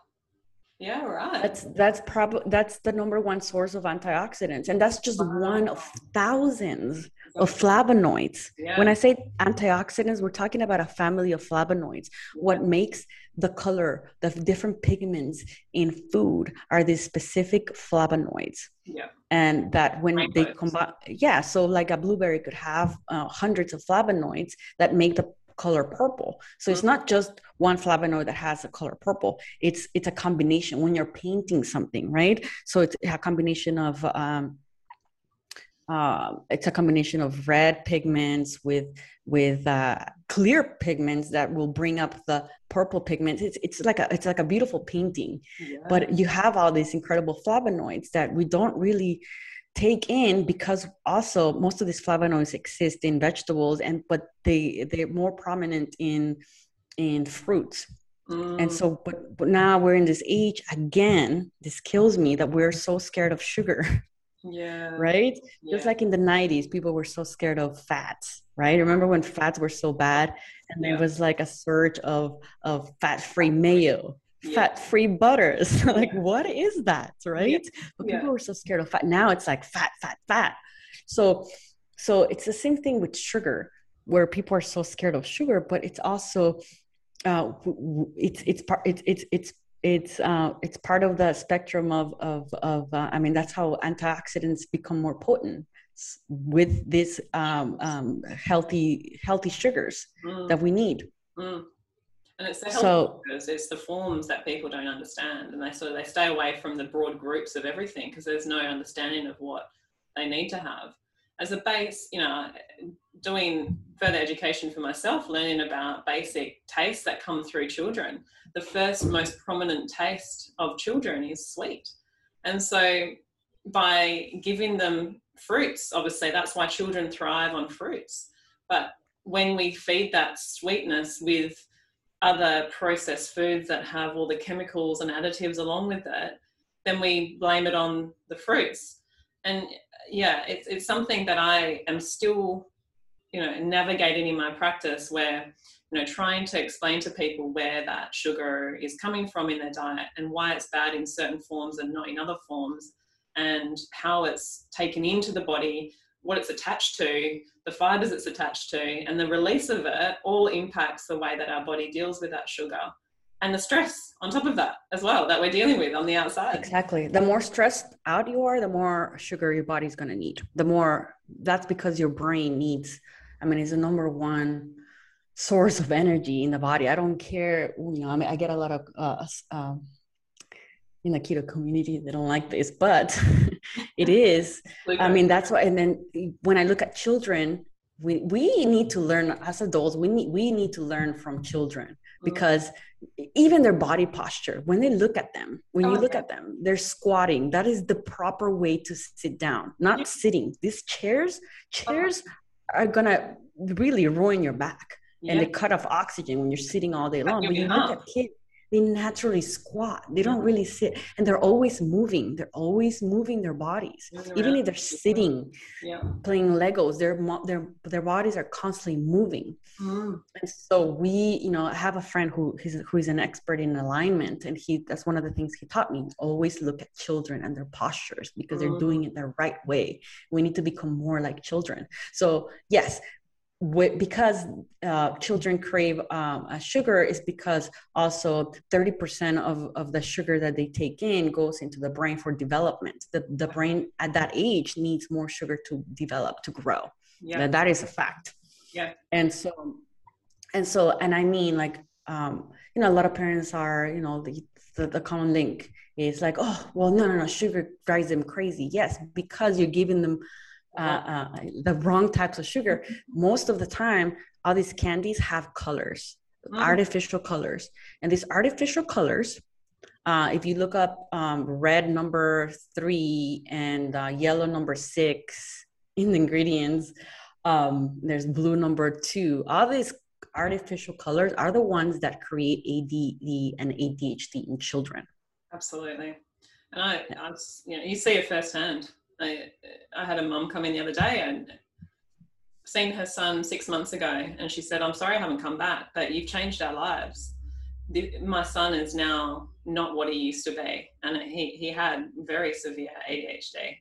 yeah, right. That's that's probably that's the number one source of antioxidants, and that's just wow. one of thousands of flavonoids. Yeah. When I say antioxidants, we're talking about a family of flavonoids. What makes the color, the different pigments in food are these specific flavonoids. Yeah. And that when they combine, yeah, so like a blueberry could have uh, hundreds of flavonoids that make the color purple. So it's not just one flavonoid that has a color purple. It's it's a combination when you're painting something, right? So it's a combination of um, uh, it's a combination of red pigments with with uh, clear pigments that will bring up the purple pigments. It's it's like a it's like a beautiful painting, yeah. but you have all these incredible flavonoids that we don't really take in because also most of these flavonoids exist in vegetables and but they they're more prominent in in fruits mm. and so but, but now we're in this age again this kills me that we're so scared of sugar (laughs) yeah. Right? Yeah. just like in the 90s people were so scared of fats right? Remember when fats were so bad and yeah. there was like a surge of of fat free mayo yeah. fat free butters. (laughs) Like what is that right? But people were so scared of fat. Now it's like fat fat fat. So so it's the same thing with sugar where people are so scared of sugar but it's also uh, it's it's part it's it's it's it's uh, it's part of the spectrum of of of uh, I mean that's how antioxidants become more potent with these um, um, healthy healthy sugars mm. that we need. Mm. And it's the so, because it's the forms that people don't understand, and they sort of they stay away from the broad groups of everything because there's no understanding of what they need to have. As a base, you know, doing further education for myself, learning about basic tastes that come through children. The first most prominent taste of children is sweet, and so by giving them fruits, obviously that's why children thrive on fruits. But when we feed that sweetness with other processed foods that have all the chemicals and additives along with it, then we blame it on the fruits. And yeah, it's, it's something that I am still, you know, navigating in my practice where, you know, trying to explain to people where that sugar is coming from in their diet and why it's bad in certain forms and not in other forms and how it's taken into the body what it's attached to, the fibers it's attached to, and the release of it all impacts the way that our body deals with that sugar and the stress on top of that as well that we're dealing with on the outside. Exactly. The more stressed out you are, the more sugar your body's going to need. The more that's because your brain needs, I mean, it's the number one source of energy in the body. I don't care, you know, I mean, I get a lot of, uh, uh, in the keto community they don't like this but (laughs) it is i mean that's why and then when i look at children we we need to learn as adults we need we need to learn from children because even their body posture when they look at them when you look at them they're squatting that is the proper way to sit down not yeah. sitting these chairs chairs uh-huh. are gonna really ruin your back yeah. and they cut off oxygen when you're sitting all day long but you look at kids they naturally squat. They don't really sit and they're always moving. They're always moving their bodies. Even if they're sitting yeah. playing legos their their their bodies are constantly moving. Mm. and so we you know have a friend who is who is an expert in alignment and he that's one of the things he taught me always look at children and their postures because mm. they're doing it the right way. We need to become more like children. So yes because uh, children crave um, sugar is because also 30% of, of the sugar that they take in goes into the brain for development. The, the brain at that age needs more sugar to develop, to grow. Yeah. that is a fact. Yeah. And so, and so, and I mean, like, um, you know, a lot of parents are, you know, the, the, the common link is like, oh, well, no, no, no, sugar drives them crazy. Yes, because you're giving them uh, uh, the wrong types of sugar. (laughs) Most of the time, all these candies have colors, mm. artificial colors, and these artificial colors. Uh, if you look up um, red number three and uh, yellow number six in the ingredients, um, there's blue number two. All these artificial colors are the ones that create ADD and ADHD in children. Absolutely, and I, I you know, you see it firsthand. I, I had a mum come in the other day and seen her son six months ago, and she said, "I'm sorry I haven't come back, but you've changed our lives. The, my son is now not what he used to be, and he he had very severe ADHD,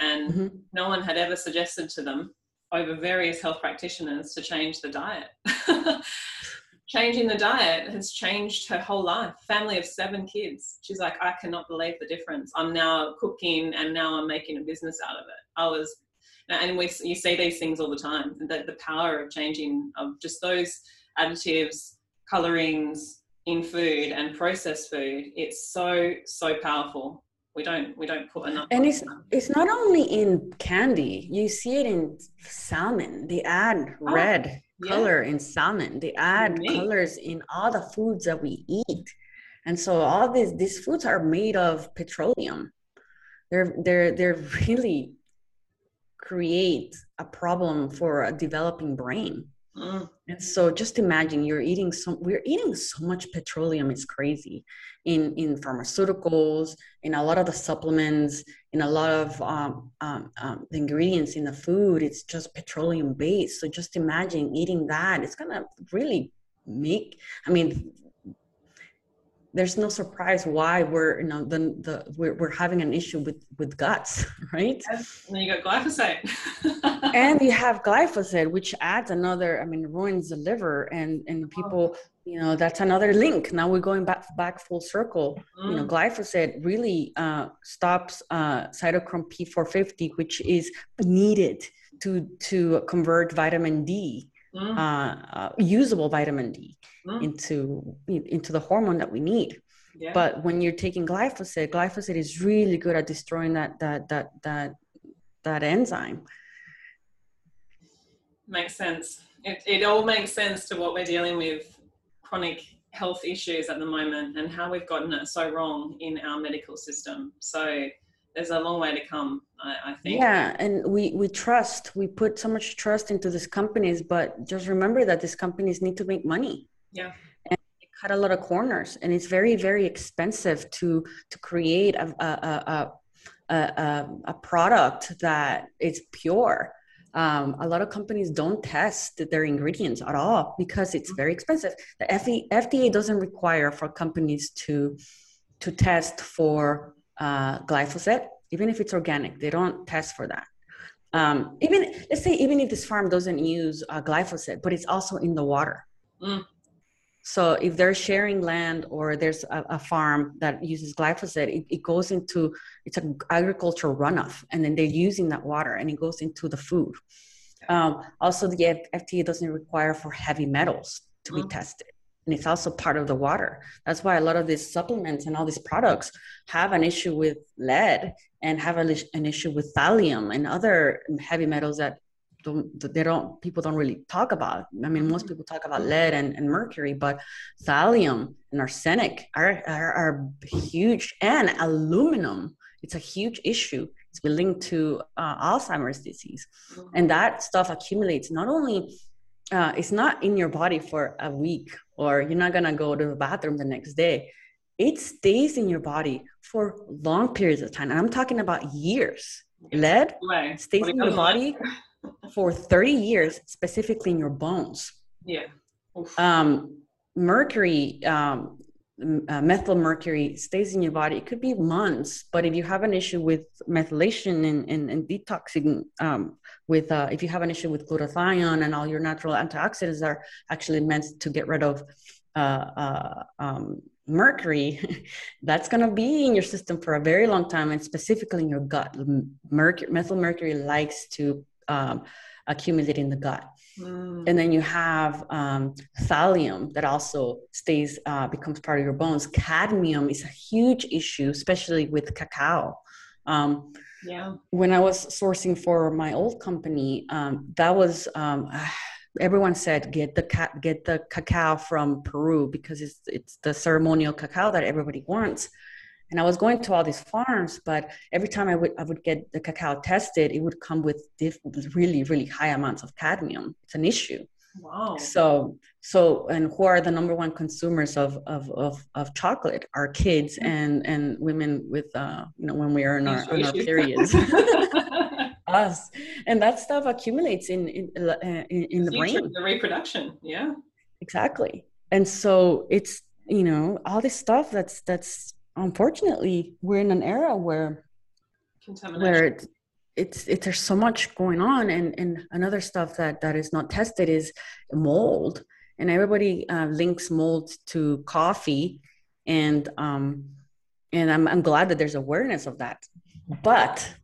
and mm-hmm. no one had ever suggested to them over various health practitioners to change the diet." (laughs) changing the diet has changed her whole life. Family of seven kids. She's like, I cannot believe the difference. I'm now cooking and now I'm making a business out of it. I was, and we you see these things all the time. The, the power of changing of just those additives, colorings in food and processed food. It's so so powerful. We don't we don't put enough. And it's it's not only in candy. You see it in salmon. They add oh. Color yeah. in salmon. They add colors in all the foods that we eat. And so all these these foods are made of petroleum. They're they're they're (laughs) really create a problem for a developing brain. Mm. And so just imagine you're eating so we're eating so much petroleum, it's crazy. In in pharmaceuticals, in a lot of the supplements, in a lot of um, um, um, the ingredients in the food, it's just petroleum based. So just imagine eating that. It's gonna really make I mean there's no surprise why we're you know the, the we're, we're having an issue with with guts (laughs) right yes. and then you got glyphosate and you (laughs) have glyphosate which adds another i mean ruins the liver and and people you know that's another link now we're going back back full circle mm. you know mm. glyphosate really uh, stops uh, cytochrome p450 which is needed to to convert vitamin d mm. uh, uh usable vitamin d mm. into into the hormone that we need. Yeah. But when you're taking glyphosate, glyphosate is really good at destroying that that that that that enzyme. Makes sense. It, it all makes sense to what we're dealing with chronic health issues at the moment and how we've gotten it so wrong in our medical system. So there's a long way to come, I, I, think. Yeah, and we we trust. We put so much trust into these companies, but just remember that these companies need to make money. Yeah. And cut a lot of corners, and it's very, very expensive to to create a a a, a, a product that is pure. Um, a lot of companies don't test their ingredients at all because it's very expensive. The FDA doesn't require for companies to to test for uh, glyphosate, even if it's organic. They don't test for that. Um, even let's say even if this farm doesn't use uh, glyphosate, but it's also in the water. Mm. So if they're sharing land or there's a, a farm that uses glyphosate, it, it, goes into it's an agricultural runoff, and then they're using that water, and it goes into the food. Um, also, the FDA doesn't require for heavy metals to be mm-hmm. tested, and it's also part of the water. That's why a lot of these supplements and all these products have an issue with lead and have a, an issue with thallium and other heavy metals that don't they don't people don't really talk about i mean most people talk about lead and, and mercury but thallium and arsenic are, are, are huge and aluminum it's a huge issue. It's been linked to uh, alzheimer's disease. Mm-hmm. and that stuff accumulates not only uh, it's not in your body for a week or you're not going to go to the bathroom the next day. It stays in your body for long periods of time and i'm talking about years. Lead right. stays in your body for 30 years specifically in your bones. Yeah. Um, mercury um, uh, methyl mercury stays in your body. It could be months but if you have an issue with methylation and, and, and detoxing um, with uh, if you have an issue with glutathione and all your natural antioxidants are actually meant to get rid of uh, uh um, mercury (laughs) that's going to be in your system for a very long time and specifically in your gut. Mercury methyl mercury likes to um, accumulate in the gut mm. and then you have um, thallium that also stays uh, becomes part of your bones cadmium is a huge issue especially with cacao um, yeah when i was sourcing for my old company um, that was um, (sighs) everyone said get the ca- get the cacao from Peru because it's it's the ceremonial cacao that everybody wants. And I was going to all these farms, but every time I would I would get the cacao tested, it would come with diff- really really high amounts of cadmium. It's an issue. Wow. So so and who are the number one consumers of of of, of chocolate? Our kids mm-hmm. and and women with uh you know when we are in our, in our periods. (laughs) (laughs) us and that stuff accumulates in in, uh, in, in the brain the reproduction yeah exactly and so it's you know all this stuff that's that's unfortunately we're in an era where where it, it's it there's so much going on and and another stuff that that is not tested is mold. And everybody uh, links mold to coffee and um and I'm, I'm glad that there's awareness of that. But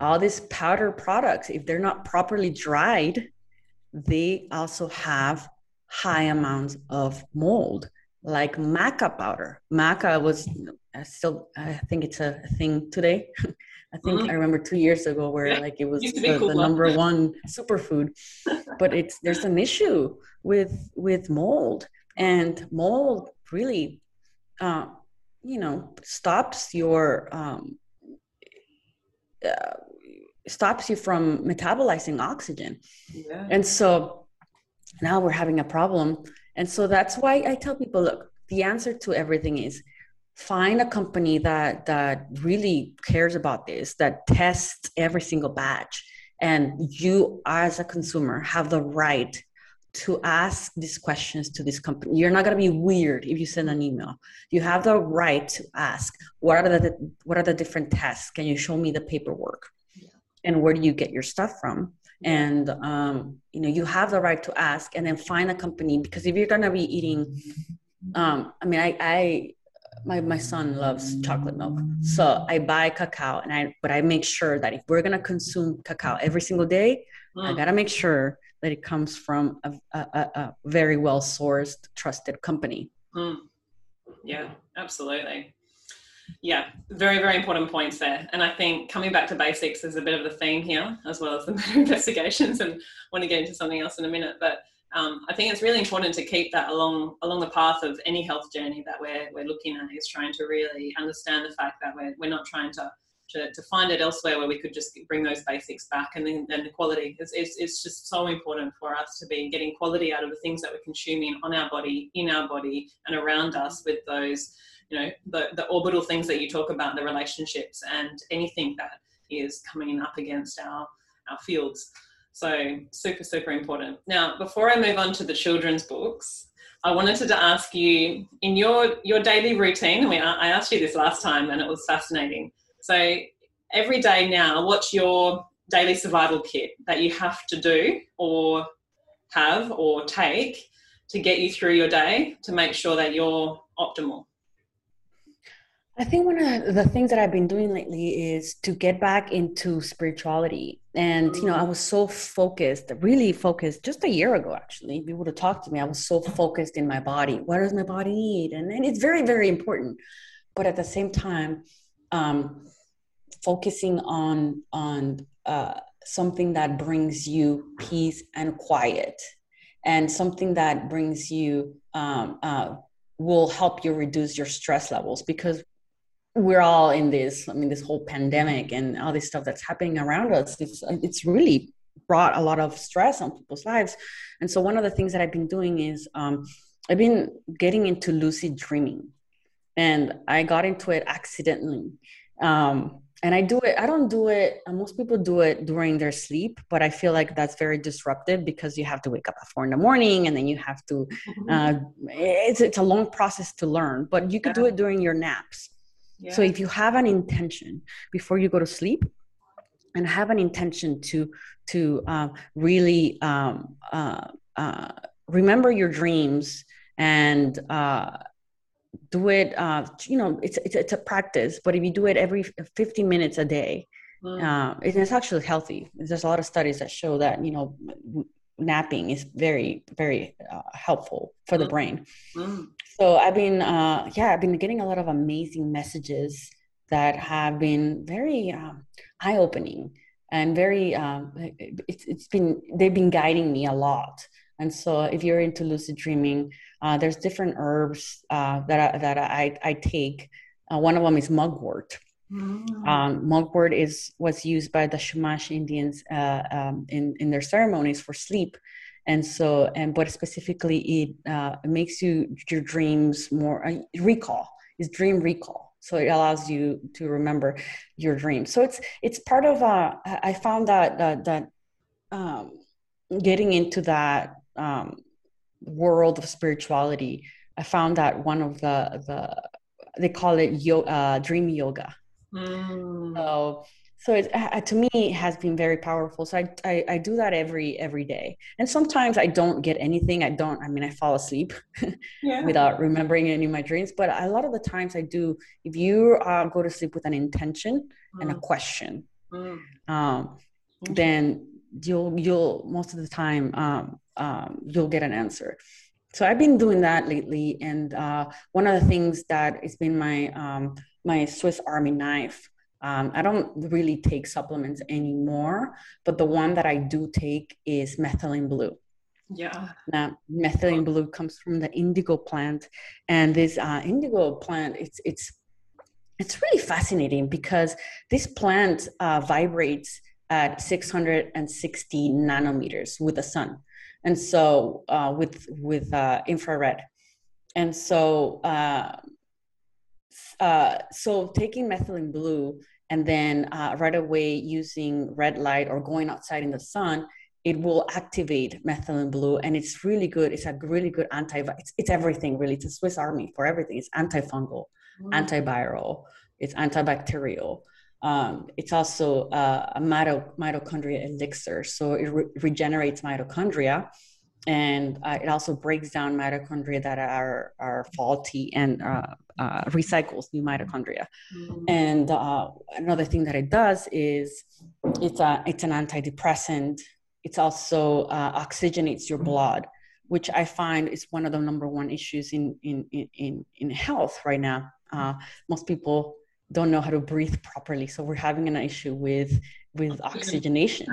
all these powder products, if they're not properly dried, they also have high amounts of mold, like maca powder. Maca was I still, I think it's a thing today. (laughs) I think mm. I remember two years ago where yeah. like it was the, cool the number one superfood, but it's there's an issue with with mold, and mold really, uh, you know, stops your um, uh, stops you from metabolizing oxygen. Yeah. And so now we're having a problem. And so that's why I tell people look, the answer to everything is find a company that that really cares about this, that tests every single batch and you as a consumer have the right to ask these questions to this company. You're not going to be weird if you send an email. You have the right to ask what are the what are the different tests? Can you show me the paperwork? and where do you get your stuff from and um, you know you have the right to ask and then find a company because if you're going to be eating um, i mean i i my, my son loves chocolate milk so i buy cacao and i but i make sure that if we're going to consume cacao every single day mm. i got to make sure that it comes from a, a, a very well sourced trusted company mm. yeah absolutely yeah, very, very important points there. And I think coming back to basics is a bit of the theme here, as well as the (laughs) investigations, and I want to get into something else in a minute. But um, I think it's really important to keep that along along the path of any health journey that we're, we're looking at is trying to really understand the fact that we're, we're not trying to, to, to find it elsewhere where we could just bring those basics back and then, then the quality is it's, it's just so important for us to be getting quality out of the things that we're consuming on our body in our body and around us with those you know the, the orbital things that you talk about the relationships and anything that is coming up against our our fields. So super super important. Now before i move on to the children's books i wanted to ask you in your your daily routine we, i asked you this last time and it was fascinating. So every day now what's your daily survival kit that you have to do or have or take to get you through your day to make sure that you're optimal I think one of the things that I've been doing lately is to get back into spirituality. And, you know, I was so focused, really focused just a year ago, actually. You would have talked to me, I was so focused in my body. What does my body need? And, and it's very, very important. But at the same time, um, focusing on, on, uh, something that brings you peace and quiet and something that brings you um, uh, will help you reduce your stress levels because we're all in this i mean this whole pandemic and all this stuff that's happening around us it's it's really brought a lot of stress on people's lives. And so one of the things that i've been doing is um, i've been getting into lucid dreaming. And i got into it accidentally. Um, and i do it i don't do it most people do it during their sleep but i feel like that's very disruptive because you have to wake up at four in the morning and then you have to mm-hmm. uh, it's, it's a long process to learn but you could do it during your naps yeah. so if you have an intention before you go to sleep and have an intention to to um, really um, uh, uh, remember your dreams and uh, do it uh, you know it's, it's it's a practice but if you do it every 15 minutes a day mm. uh, it's actually healthy there's a lot of studies that show that you know napping is very very uh, helpful for the mm. brain mm. so i've been uh, yeah i've been getting a lot of amazing messages that have been very um, eye-opening and very um, it's, it's been they've been guiding me a lot and so if you're into lucid dreaming uh, there's different herbs uh, that I, that I, I take. Uh, one of them is mugwort. Mm. Um, mugwort is was used by the Chumash Indians uh, um, in in their ceremonies for sleep, and so and but specifically it, uh, makes you your dreams more uh, recall. Is dream recall so it allows you to remember your dreams so it's it's part of uh i found that that, that um getting into that um world of spirituality, I found that one of the the they call it yo, uh, dream yoga. Mm. So so it, uh, to me it has been very powerful so I, I, I do that every every day and sometimes i don't get anything i don't i mean i fall asleep (laughs) yeah. without remembering any of my dreams but a lot of the times i do if you uh, go to sleep with an intention mm. and a mm. question mm. um, then you'll you'll most of the time um, um, you'll get an answer. So I've been doing that lately, and uh, one of the things that has been my um, my Swiss Army knife. Um, I don't really take supplements anymore, but the one that I do take is methylene blue. Yeah. Now, methylene blue comes from the indigo plant, and this uh, indigo plant, it's it's it's really fascinating because this plant uh, vibrates at 660 nanometers with the sun and so uh, with with uh, infrared and so uh, so taking methylene blue and then uh, right away using red light or going outside in the sun it will activate methylene blue and it's really good. It's a really good anti it's, it's everything really. It's a swiss army for everything. It's antifungal mm. antiviral it's antibacterial. Um, it's also uh, a mito- mitochondria elixir, so it re- regenerates mitochondria, and uh, it also breaks down mitochondria that are are faulty and uh, uh recycles new mitochondria. Mm-hmm. And uh, another thing that it does is it's a it's an antidepressant. It's also uh, oxygenates your blood, which I find is one of the number one issues in in in in health right now. most people don't know how to breathe properly so we're having an issue with with oxygenation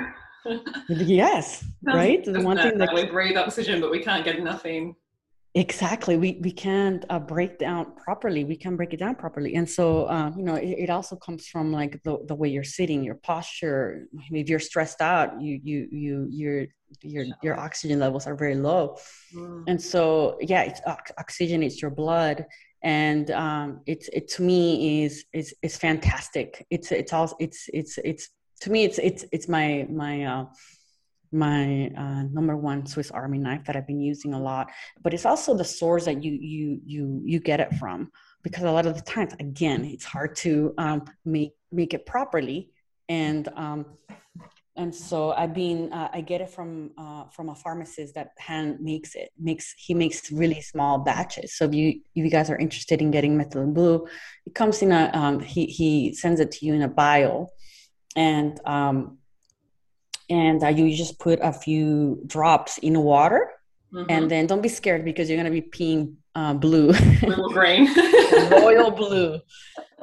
yes (laughs) right? the one thing that we breathe oxygen but we can't get enough in exactly. We we can't uh, break down properly. We can break it down properly. And so uh, you know it, it, also comes from like the, the way you're sitting your posture. If you're stressed out you you you your your your oxygen levels are very low. Mm. and so yeah it's ox- oxygenates your blood. And um, it's it to me is is is fantastic. It's it's all it's it's it's to me it's it's it's my my uh, my uh, number one Swiss Army knife that I've been using a lot. But it's also the source that you you you you get it from because a lot of the times again it's hard to um, make make it properly and um, and so I've been uh, I get it from uh, from a pharmacist that hand makes it makes he makes really small batches. So if you if you guys are interested in getting methylene blue, it comes in a um, he he sends it to you in a vial, and um, and uh, you just put a few drops in water, mm-hmm. and then don't be scared because you're gonna be peeing uh, blue, (laughs) green, (laughs) royal (laughs) blue,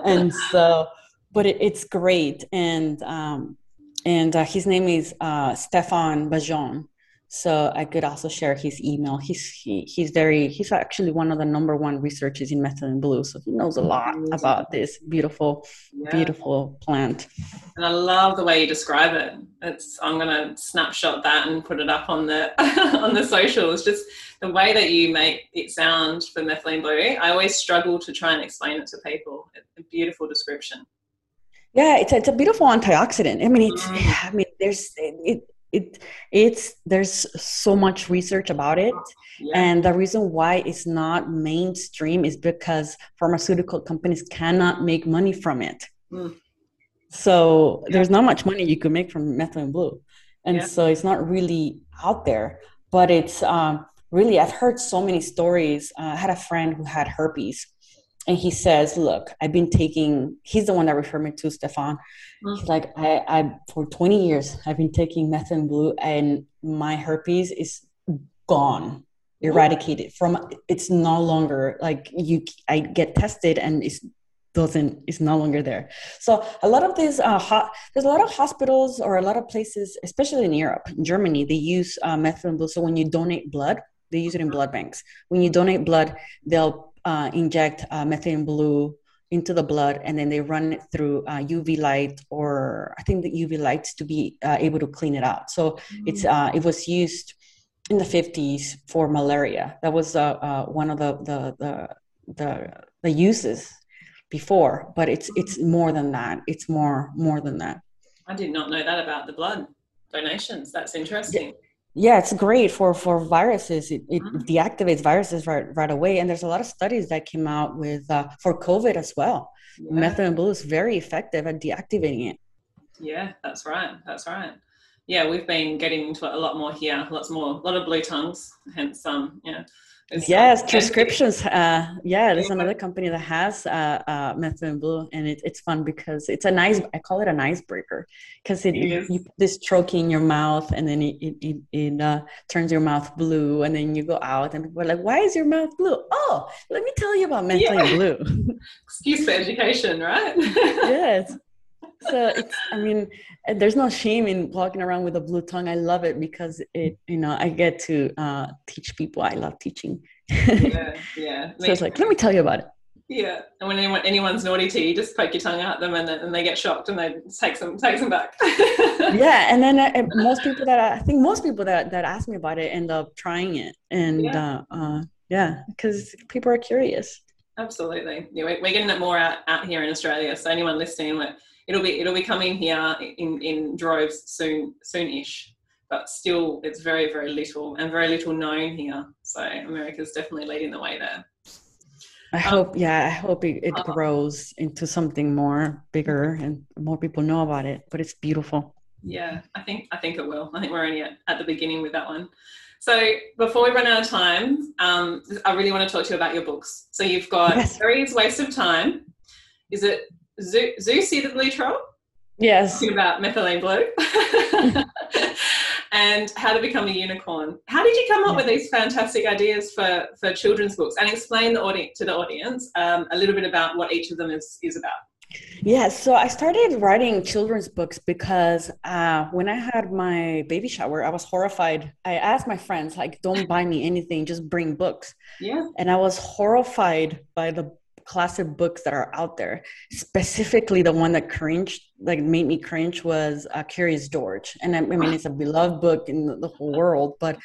and so but it, it's great. And um, and uh, his name is uh, Stefan Bajon so I could also share his email. He's he, he's very he's actually one of the number one researchers in methylene blue, so he knows a lot about this beautiful, yeah. beautiful plant. And I love the way you describe it. It's I'm gonna snapshot that and put it up on the (laughs) on the socials. Just the way that you make it sound for methylene blue. I always struggle to try and explain it to people. It's a beautiful description. Yeah, it's a, it's a beautiful antioxidant. I mean, it's mm. I mean, there's it it it's there's so much research about it yeah. and the reason why it's not mainstream is because pharmaceutical companies cannot make money from it mm. so yeah. there's not much money you can make from methylene blue and yeah. so it's not really out there but it's um, really i've heard so many stories uh, i had a friend who had herpes and he says, "Look, I've been taking." He's the one that referred me to Stefan. Mm-hmm. He's like, "I, I for 20 years I've been taking methylene blue, and my herpes is gone, eradicated from. It's no longer like you. I get tested, and it's doesn't is no longer there. So a lot of these uh, ho- there's a lot of hospitals or a lot of places, especially in Europe, in Germany, they use uh, methylene blue. So when you donate blood, they use it in blood banks. When you donate blood, they'll uh, inject uh, methylene blue into the blood and then they run it through uh, UV light or I think the UV lights to be uh, able to clean it out. So mm-hmm. it's uh, it was used in the 50s for malaria. That was uh, uh, one of the, the the the the uses before, but it's it's more than that. It's more more than that. I did not know that about the blood donations. That's interesting. Yeah yeah it's great for for viruses. It, it mm-hmm. deactivates viruses right right away. And there's a lot of studies that came out with uh, for covid as well. Yeah. methylene blue is very effective at deactivating it. Yeah that's right that's right. Yeah we've been getting into it a lot more here. Lots more a lot of blue tongues hence um yes, prescriptions. Uh, yeah, there's another company that has uh, uh, methylene blue, and it, it's fun because it's a nice. I call it an icebreaker because it, yes. you put this troche in your mouth, and then it it, it, it uh, turns your mouth blue, and then you go out, and people are like, "Why is your mouth blue?" Oh, let me tell you about methylene yeah. blue. (laughs) Excuse for education, right? (laughs) yes so it's i mean there's no shame in walking around with a blue tongue. I love it because it you know i get to uh, teach people. I love teaching. Yeah (laughs) yeah. So it's like let me tell you about it. Yeah. And when anyone, anyone's naughty to you just poke your tongue at them and, and they get shocked and they take them take them back. (laughs) Yeah and then uh, most people that I, I, think most people that that ask me about it end up trying it. And yeah, uh, uh, yeah because people are curious. Absolutely. Yeah we're, we're getting it more out, out here in australia. So anyone listening it'll be it'll be coming here in in droves soon soonish but still it's very very little and very little known here. So america's definitely leading the way there. I um, hope yeah i hope it, it uh, grows into something more bigger and more people know about it but it's beautiful. Yeah i think i think it will. I think we're only at, at the beginning with that one. So before we run out of time um, i really want to talk to you about your books. So you've got yes. Perry's waste of time. Is it Zoo, Zuesy the blue troll? Yes. Talking about methylene blue. (laughs) and how to become a unicorn. How did you come up with these fantastic ideas for, for children's books and explain the audience to the audience um, a little bit about what each of them is, is about? Yeah, so I started writing children's books because uh, when I had my baby shower, I was horrified. I asked my friends, like, don't buy me anything, just bring books. Yeah. And I was horrified by the classic books that are out there. Specifically, the one that cringed, like made me cringe, was uh, Curious George. And I, I mean, it's a beloved book in the, the, whole world. But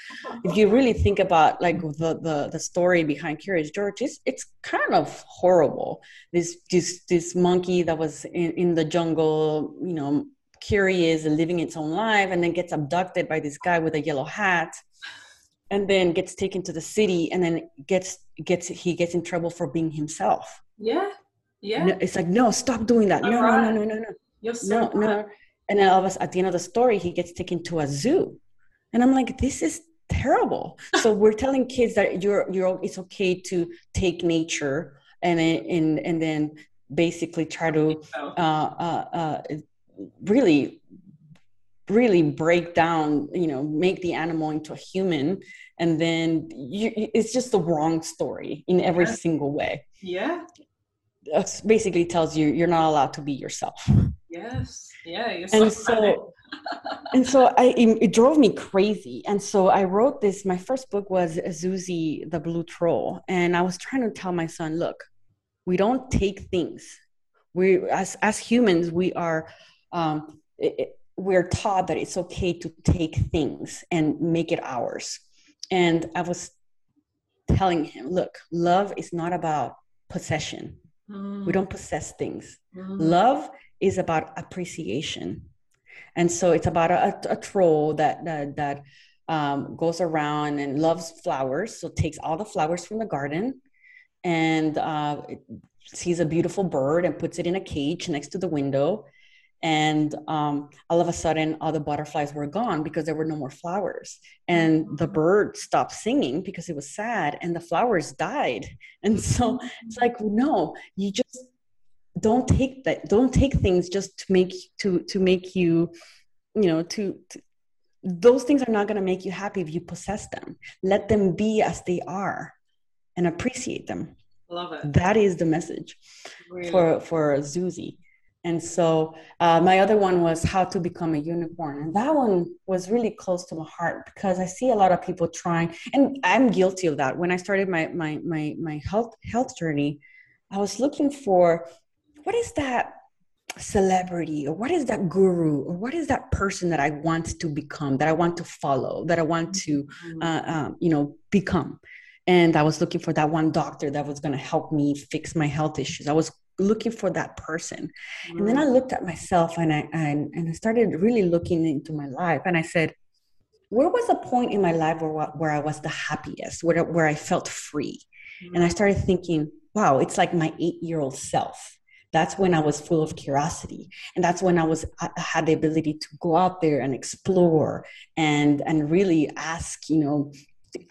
if you really think about like the the, the story behind Curious George, it's it's kind of horrible. This this this monkey that was in, in the jungle, you know, curious and living its own life, and then gets abducted by this guy with a yellow hat and then gets taken to the city and then gets gets he gets in trouble for being himself. Yeah yeah. No, it's like no stop doing that. No, right. no no no no. No so no. no and then all of us at the end of the story he gets taken to a zoo. And i'm like this is terrible. (laughs) So we're telling kids that you're you're it's okay to take nature and and and then basically try to uh, uh, uh, really really break down you know make the animal into a human and then you, it's just the wrong story in every yeah. single way yeah That basically tells you you're not allowed to be yourself Yes. Yeah. and so, (laughs) and so I, it, it, drove me crazy. And so I wrote this. My first book was Zuesy, the Blue Troll, and I was trying to tell my son, look, we don't take things. We, as as humans, we are. Um, it, we're taught that it's okay to take things and make it ours. And I was telling him, look, love is not about possession. Mm. We don't possess things. Mm. Love is about appreciation. And so it's about a, a troll that that, that um, goes around and loves flowers. So takes all the flowers from the garden and uh, sees a beautiful bird and puts it in a cage next to the window and um, all of a sudden all the butterflies were gone because there were no more flowers. And the bird stopped singing because it was sad and the flowers died. And (laughs) so it's like no you just don't take that don't take things just to make to to make you you know to, to those things are not going to make you happy if you possess them. Let them be as they are and appreciate them. Love it. That is the message really? for for Zuesy and so uh, my other one was how to become a unicorn. And that one was really close to my heart because I see a lot of people trying, and I'm guilty of that. When I started my, my, my, my health, health journey, I was looking for what is that celebrity or what is that guru or what is that person that I want to become, that I want to follow, that I want to, mm-hmm. uh, um, you know, become and i was looking for that one doctor that was going to help me fix my health issues i was looking for that person. Mm. And then I looked at myself and I and, and I started really looking into my life and I said, where was a point in my life where, where I was the happiest, where, where I felt free? Mm. And I mm. started thinking, wow, it's like my eight year old self. That's when I was full of curiosity. And that's when I was I had the ability to go out there and explore and and really ask, you know,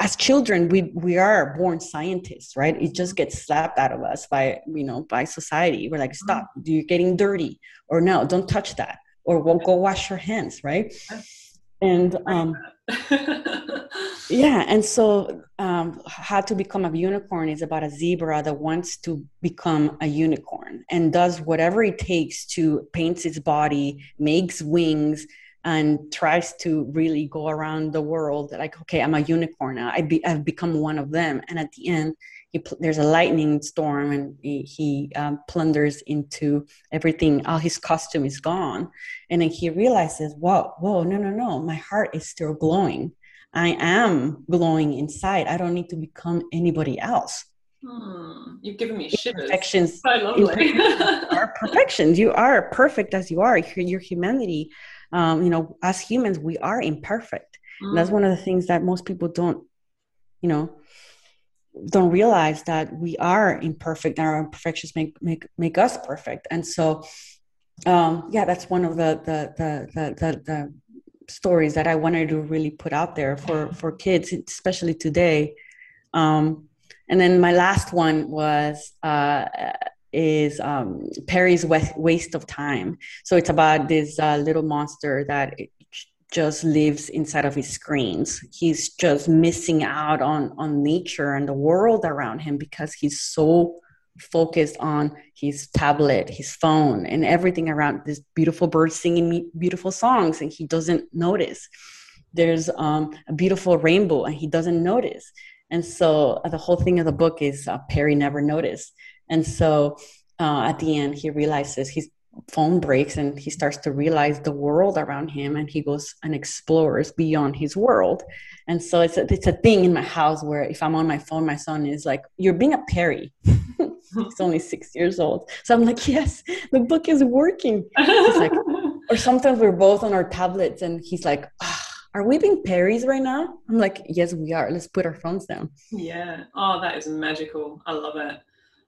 as children we we are born scientists right? It just gets slapped out of us by you know by society. We're like mm-hmm. stop you're getting dirty or no don't touch that or we'll go wash your hands right? And um (laughs) yeah and so um how to become a unicorn is about a zebra that wants to become a unicorn and does whatever it takes to paints its body makes wings and tries to really go around the world like okay i'm a unicorn now I be, i've become one of them and at the end he, there's a lightning storm and he, he um, plunders into everything all his costume is gone and then he realizes whoa whoa no no no my heart is still glowing i am glowing inside i don't need to become anybody else Hmm, you've given me shivers. Perfections. So lovely. (laughs) are perfections. You are perfect as you are. Your, your humanity um, you know as humans we are imperfect. Mm. that's one of the things that most people don't you know don't realize that we are imperfect and our imperfections make make make us perfect. And so um yeah that's one of the the the the, the, the stories that i wanted to really put out there for for kids especially today. Um and then my last one was uh is um, Perry's Waste of Time. So it's about this uh, little monster that just lives inside of his screens. He's just missing out on on nature and the world around him because he's so focused on his tablet, his phone, and everything around this beautiful bird singing beautiful songs, and he doesn't notice. There's um, a beautiful rainbow, and he doesn't notice. And so uh, the whole thing of the book is uh, Perry never noticed. And so uh, at the end, he realizes his phone breaks and he starts to realize the world around him and he goes and explores beyond his world. And so it's a, it's a thing in my house where if I'm on my phone, my son is like, You're being a Perry. (laughs) He's only six years old. So I'm like, Yes, the book is working. He's like, (laughs) or sometimes we're both on our tablets and he's like, oh, are we being Perrys right now? I'm like, yes, we are. Let's put our phones down. Yeah. Oh, that is magical. I love it.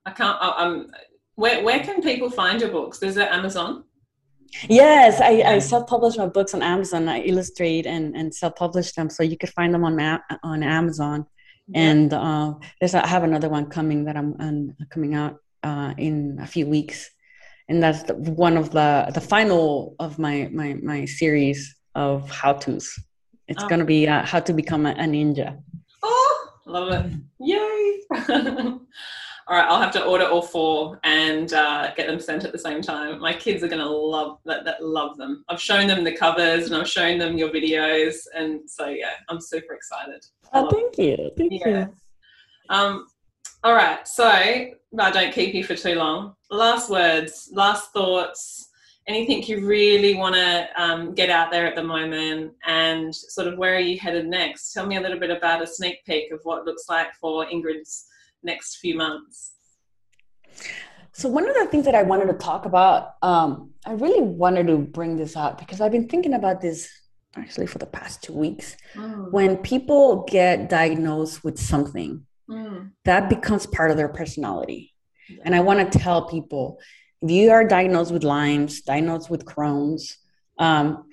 I can't. I, am Where Where can people find your books? Is it Amazon? Yes, I, I self-publish my books on Amazon. I illustrate and, and self-publish them, so you could find them on on Amazon. Yeah. And uh, there's I have another one coming that I'm um, coming out uh, in a few weeks, and that's the, one of the the final of my my my series of how tos. It's oh. going to be uh, how to become a, a ninja. Oh, love it! Yay! (laughs) all right, I'll have to order all four and uh, get them sent at the same time. My kids are going to love that, that. Love them. I've shown them the covers and I've shown them your videos, and so yeah, I'm super excited. Oh, thank you, thank yeah. you. Um, all right, so I don't keep you for too long. Last words, last thoughts. Anything you really want to um, get out there at the moment, and sort of where are you headed next? Tell me a little bit about a sneak peek of what it looks like for Ingrid's next few months? So, one of the things that I wanted to talk about, um, I really wanted to bring this up because I've been thinking about this actually for the past two weeks. Mm. When people get diagnosed with something, mm. that becomes part of their personality. Yeah. And I want to tell people if you are diagnosed with Lyme's, diagnosed with Crohn's, um,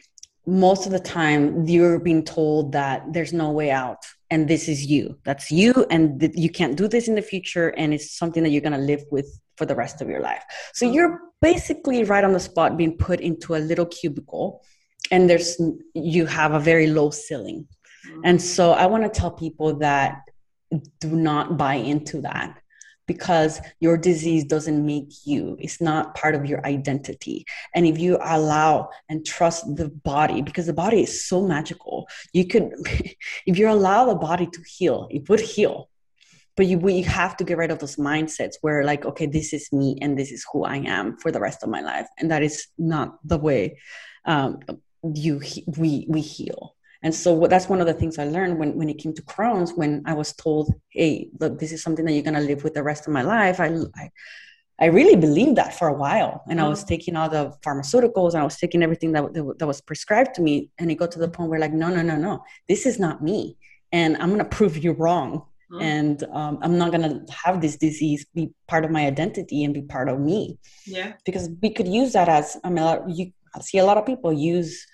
most of the time you're being told that there's no way out and this is you. That's you and th- you can't do this in the future and it's something that you're going to live with for the rest of your life. So mm. you're basically right on the spot being put into a little cubicle and there's you have a very low ceiling. Mm. And so i want to tell people that do not buy into that because your disease doesn't make you it's not part of your identity. And if you allow and trust the body because the body is so magical you could (laughs) if you allow the body to heal it would heal. But you, you have to get rid of those mindsets where like okay this is me and this is who i am for the rest of my life. And that is not the way um, you we we heal and so that's one of the things I learned when, when it came to Crohn's, when I was told, hey, look, this is something that you're going to live with the rest of my life. I, I, I really believed that for a while. And I was mm-hmm. taking all the pharmaceuticals and I was taking everything that, that, that was prescribed to me. And it got to the point where like, no, no, no, no, this is not me. And I'm going to prove you wrong. Mm-hmm. And um, I'm not going to have this disease be part of my identity and be part of me. Yeah. Because we could use that as, I mean, you I see a lot of people use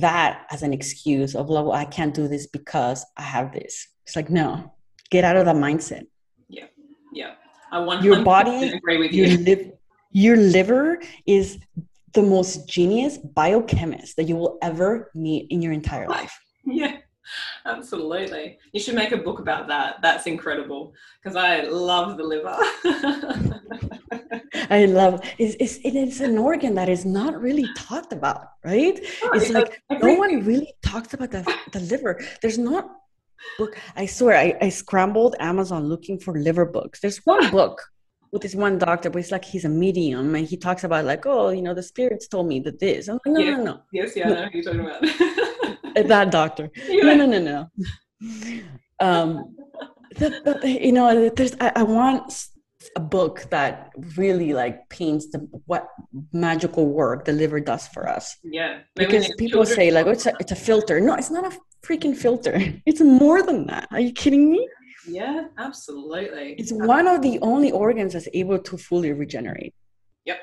that as an excuse of like, well i can't do this because i have this. It's like no get out of that mindset. Yeah yeah. I want your body agree with you. your, your liver is the most genius biochemist that you will ever meet in your entire life. (laughs) Yeah (laughs) absolutely you should make a book about that that's incredible because i love the liver (laughs) I love it's, it's it is an organ that is not really talked about, right? Oh, it's like no one really talks about the, the liver. There's not book. I swear, I, I scrambled Amazon looking for liver books. There's one (laughs) book with this one doctor, but it's like he's a medium and he talks about like, oh, you know, the spirits told me that this. I'm like, no, yes. no, no. Yes, yeah, no. I know you're talking about. (laughs) that doctor. (laughs) No, no, no, no. Um, the, the, you know, there's I, I want a book that really like paints the what magical work the liver does for us. Yeah. Because people say like oh, it's a it's a filter. No, it's not a freaking filter. (laughs) It's more than that. Are you kidding me? Yeah, absolutely. It's one of the only organs that's able to fully regenerate. Yep,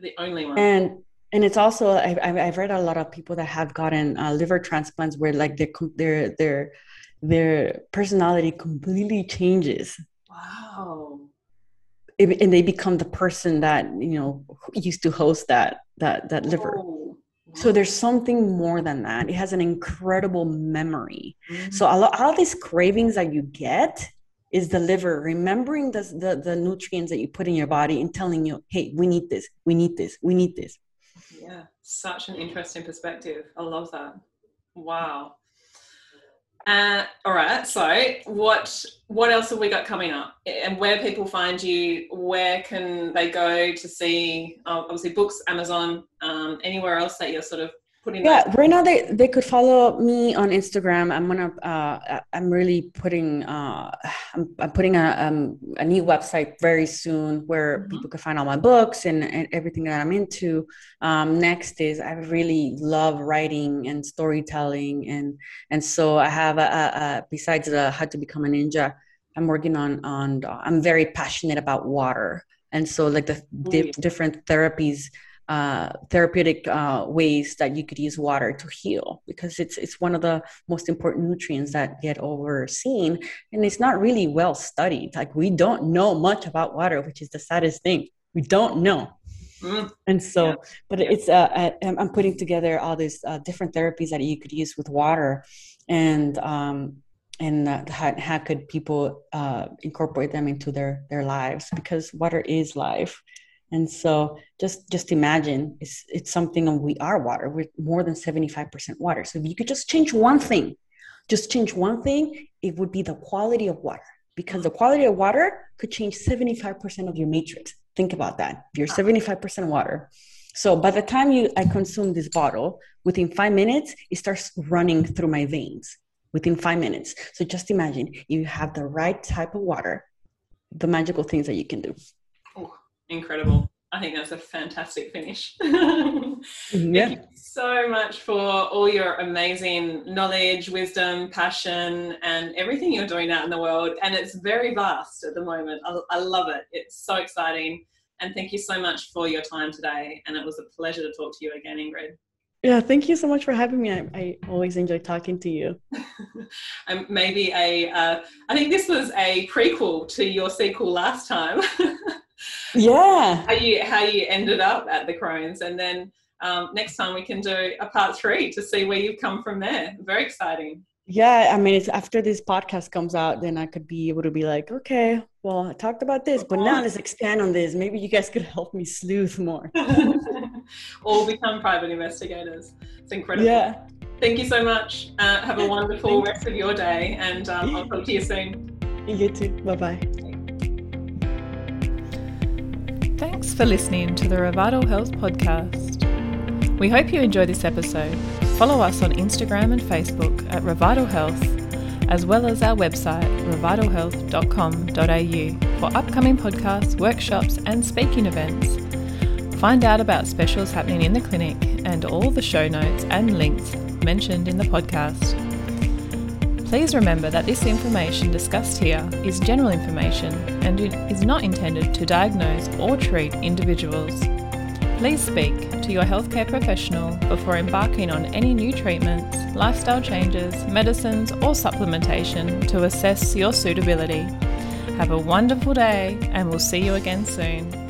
the only one. And and it's also I've I've read a lot of people that have gotten uh, liver transplants where like their their their their personality completely changes. Wow. And they become the person that you know used to host that that that liver. Oh, so there's something more than that. It has an incredible memory. Mm-hmm. so all, all these cravings that you get is the liver remembering the, the the nutrients that you put in your body and telling you hey we need this we need this we need this such an interesting perspective i love that wow uh, all right. So, what what else have we got coming up? And where people find you? Where can they go to see? Uh, obviously, books, Amazon, um, anywhere else that you're sort of putting yeah right now they they could follow me on instagram. I'm gonna uh, i'm really putting uh, I'm, I'm putting a, um, a new website very soon where mm-hmm. people can find all my books and, and everything that i'm into. Um, next is i really love writing and storytelling and and so i have a, a, a besides the how to become a ninja i'm working on on i'm very passionate about water. And so like the di- different therapies uh, therapeutic uh, ways that you could use water to heal because it's it's one of the most important nutrients that get overseen. And it's not really well studied. Like we don't know much about water which is the saddest thing. We don't know. Mm. and so yeah. but it's uh, I, i'm putting together all these uh, different therapies that you could use with water. And um, and uh, how, how could people uh, incorporate them into their their lives because water is life and so just just imagine it's it's something we are water we're more than 75% water. So if you could just change one thing just change one thing it would be the quality of water. Because the quality of water could change 75% of your matrix. Think about that. You're 75% water. So by the time you i consume this bottle within five minutes it starts running through my veins. Within five minutes. So just imagine you have the right type of water, the magical things that you can do. Incredible. I think that's a fantastic finish. (laughs) yeah. Thank you so much for all your amazing knowledge, wisdom, passion, and everything you're doing out in the world. And it's very vast at the moment. I, I love it. It's so exciting. And thank you so much for your time today. And it was a pleasure to talk to you again, Ingrid. Yeah, thank you so much for having me. I, I always enjoy talking to you. (laughs) um, maybe a, uh, I think this was a prequel to your sequel last time. (laughs) yeah. How you how you ended up at the Crohn's, and then um, next time we can do a part three to see where you've come from there. Very exciting. Yeah, I mean, it's after this podcast comes out, then I could be able to be like, okay, well, I talked about this, but now let's expand on this. Maybe you guys could help me sleuth more. (laughs) or become private investigators. It's incredible. Yeah. Thank you so much. Uh, have a wonderful rest of your day, and um, I'll talk to you soon. You too. Bye bye Thanks for listening to the Revital Health Podcast. We hope you enjoyed this episode. Follow us on Instagram and Facebook at Revital Health as well as our website, revitalhealth.com.au, for upcoming podcasts, workshops, and speaking events. Find out about specials happening in the clinic and all the show notes and links mentioned in the podcast. Please remember that this information discussed here is general information and is not intended to diagnose or treat individuals. Please speak to your healthcare professional before embarking on any new treatments, lifestyle changes, medicines, or supplementation to assess your suitability. Have a wonderful day, and we'll see you again soon.